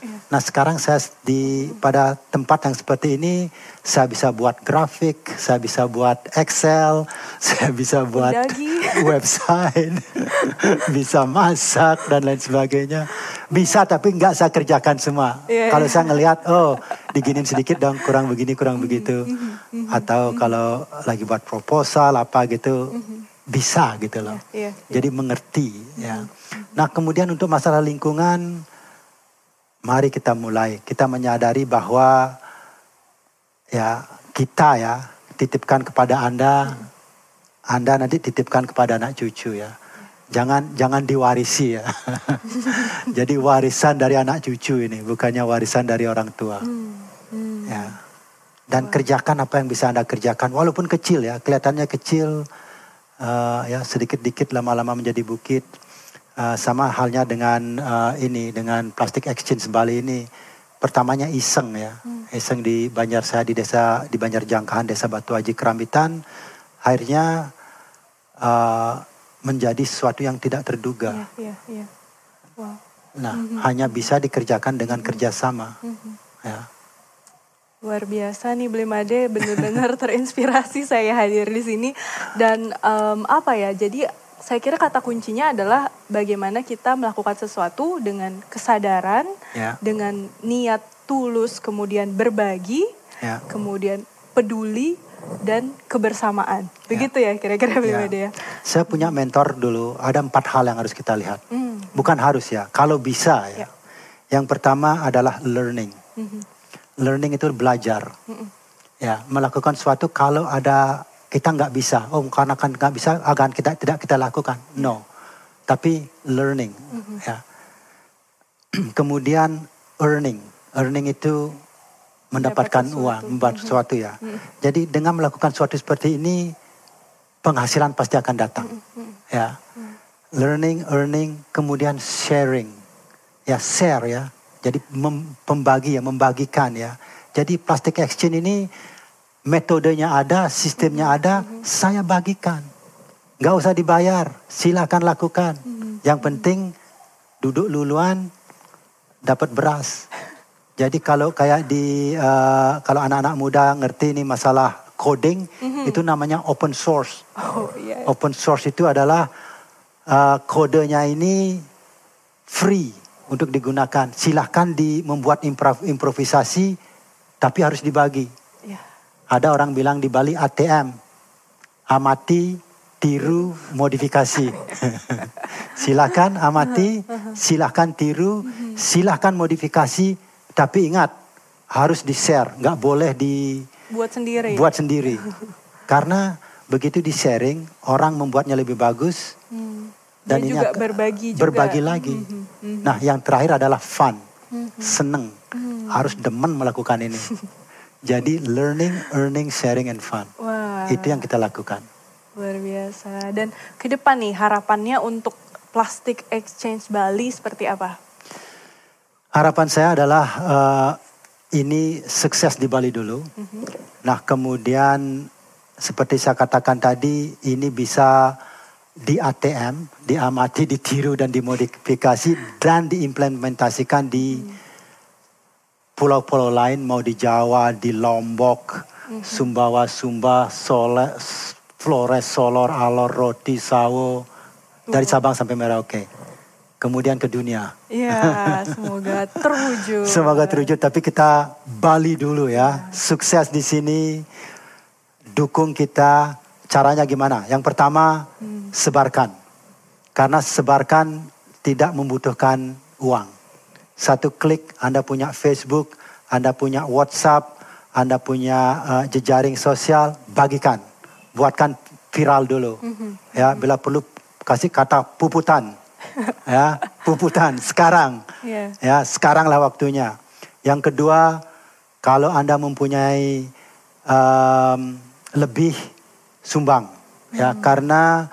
Iya. Nah sekarang saya di pada tempat yang seperti ini saya bisa buat grafik, saya bisa buat Excel, (laughs) saya bisa buat Mendagi. (laughs) website, (laughs) bisa masak dan lain sebagainya. Bisa tapi nggak saya kerjakan semua. Iya, Kalau saya ngelihat oh diginin sedikit dong kurang begini kurang begitu, atau kalau lagi buat proposal apa gitu bisa gitu loh. Iya, iya. Jadi mengerti ya. Nah kemudian untuk masalah lingkungan, mari kita mulai. Kita menyadari bahwa ya kita ya titipkan kepada Anda, Anda nanti titipkan kepada anak cucu ya. Jangan jangan diwarisi ya. (laughs) Jadi warisan dari anak cucu ini, bukannya warisan dari orang tua. Ya. Dan kerjakan apa yang bisa Anda kerjakan, walaupun kecil ya, kelihatannya kecil, eh, ya sedikit-dikit lama-lama menjadi bukit. Eh, sama halnya dengan eh, ini, dengan plastik exchange Bali ini. Pertamanya iseng ya, iseng di Banjar saya di desa di Banjar Jangkahan, desa Batu Aji Kerambitan. Akhirnya eh, menjadi sesuatu yang tidak terduga. Iya, iya, iya. Wow. Nah, hanya bisa dikerjakan dengan kerjasama. Ya. Luar biasa nih Blimade, benar-benar (laughs) terinspirasi saya hadir di sini. Dan um, apa ya, jadi saya kira kata kuncinya adalah bagaimana kita melakukan sesuatu dengan kesadaran, Ya. dengan niat tulus, kemudian berbagi, Ya. kemudian peduli, dan kebersamaan. Begitu ya kira-kira Blimade ya. Saya punya mentor dulu, ada empat hal yang harus kita lihat. Hmm. Bukan harus ya, kalau bisa ya. Ya. Yang pertama adalah learning. Mhm. Learning itu belajar. Ya, melakukan sesuatu kalau ada kita nggak bisa, oh karena kan nggak bisa, akan kita tidak kita lakukan. No, tapi learning. Ya. (clears throat) Kemudian earning, earning itu mendapatkan uang, membuat sesuatu ya. Jadi dengan melakukan sesuatu seperti ini, penghasilan pasti akan datang. Ya, learning, earning, kemudian sharing, ya share ya. Jadi mem- pembagi ya, membagikan ya. Jadi plastic exchange ini metodenya ada, sistemnya ada, saya bagikan. Nggak usah dibayar, silakan lakukan. Yang penting duduk luluan, dapat beras. Jadi kalau kayak di eh, kalau anak-anak muda ngerti nih masalah coding, itu namanya open source. Oh iya. Open source itu adalah uh, kodenya ini free untuk digunakan. Silahkan di membuat improv- improvisasi, tapi harus dibagi. Ya. Ada orang bilang di Bali ATM, amati, tiru, modifikasi. (laughs) silahkan amati, silahkan tiru, silahkan modifikasi, tapi ingat harus di share, nggak boleh di Buat sendiri. buat sendiri. Karena begitu di sharing, orang membuatnya lebih bagus Hmm. dan Dan ini juga berbagi juga. berbagi lagi. Mhm, Nah, yang terakhir adalah fun, seneng, harus demen melakukan ini. (laughs) Jadi learning, earning, sharing, and fun. Wah. Itu yang kita lakukan. Luar biasa. Dan ke depan nih harapannya untuk plastik exchange Bali seperti apa? Harapan saya adalah eh, ini sukses di Bali dulu. Nah, kemudian seperti saya katakan tadi, ini bisa di ATM, diamati, ditiru dan dimodifikasi dan diimplementasikan di pulau-pulau lain, mau di Jawa, di Lombok, Sumbawa, Sumba, Sole, Flores, Solor, Alor, Roti, Sawo, dari Sabang sampai Merauke. Kemudian ke dunia. Ya, (laughs) semoga terwujud. Semoga terwujud, tapi kita Bali dulu ya. Sukses di sini. Dukung kita. Caranya gimana? Yang pertama, sebarkan. Karena sebarkan tidak membutuhkan uang. Satu klik Anda punya Facebook, Anda punya WhatsApp, Anda punya eh, jejaring sosial, bagikan. Buatkan viral dulu. Ya, bila perlu kasih kata puputan. (laughs) ya, puputan sekarang. Iya. Ya, sekaranglah waktunya. Yang kedua, kalau Anda mempunyai em, lebih sumbang, ya, karena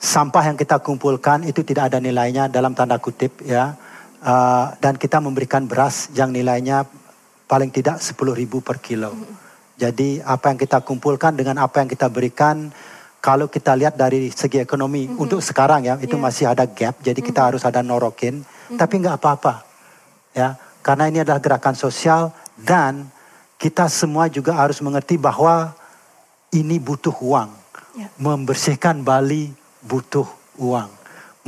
sampah yang kita kumpulkan itu tidak ada nilainya dalam tanda kutip, ya, Eh, dan kita memberikan beras yang nilainya paling tidak 10.000 ribu per kilo. Jadi apa yang kita kumpulkan dengan apa yang kita berikan, kalau kita lihat dari segi ekonomi untuk sekarang ya itu Iya. masih ada gap, jadi kita harus ada norokin, tapi nggak apa-apa, ya. Karena ini adalah gerakan sosial dan kita semua juga harus mengerti bahwa ini butuh uang, Ya. membersihkan Bali butuh uang,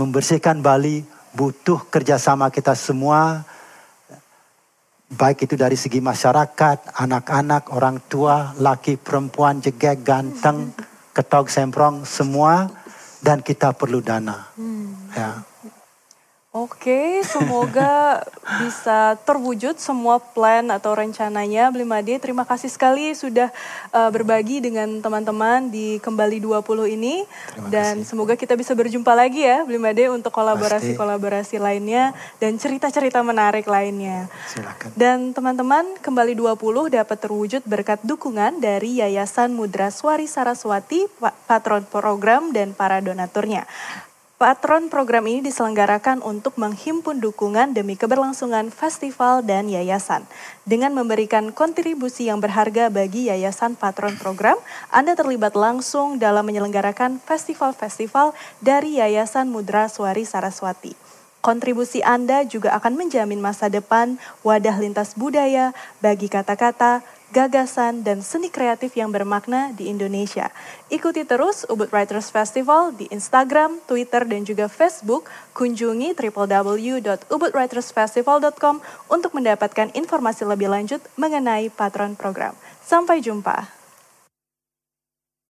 membersihkan Bali butuh kerjasama kita semua, baik itu dari segi masyarakat, anak-anak, orang tua, laki, perempuan, jegek, ganteng, ketog, semprong, semua, dan kita perlu dana. Ya. Oke, semoga (laughs) bisa terwujud semua plan atau rencananya. Blimade, terima kasih sekali sudah uh, berbagi dengan teman-teman di Kembali 20 ini. Terima Dan kasih. semoga kita bisa berjumpa lagi ya, Blimade, untuk kolaborasi-kolaborasi lainnya dan cerita-cerita menarik lainnya. Silakan. Dan teman-teman, Kembali 20 dapat terwujud berkat dukungan dari Yayasan Mudra Swari Saraswati, pa- patron program dan para donaturnya. Patron program ini diselenggarakan untuk menghimpun dukungan demi keberlangsungan festival dan yayasan. Dengan memberikan kontribusi yang berharga bagi yayasan patron program, Anda terlibat langsung dalam menyelenggarakan festival-festival dari Yayasan Mudra Swari Saraswati. Kontribusi Anda juga akan menjamin masa depan wadah lintas budaya bagi kata-kata, gagasan, dan seni kreatif yang bermakna di Indonesia. Ikuti terus Ubud Writers Festival di Instagram, Twitter, dan juga Facebook. Kunjungi www.ubudwritersfestival.com untuk mendapatkan informasi lebih lanjut mengenai patron program. Sampai jumpa.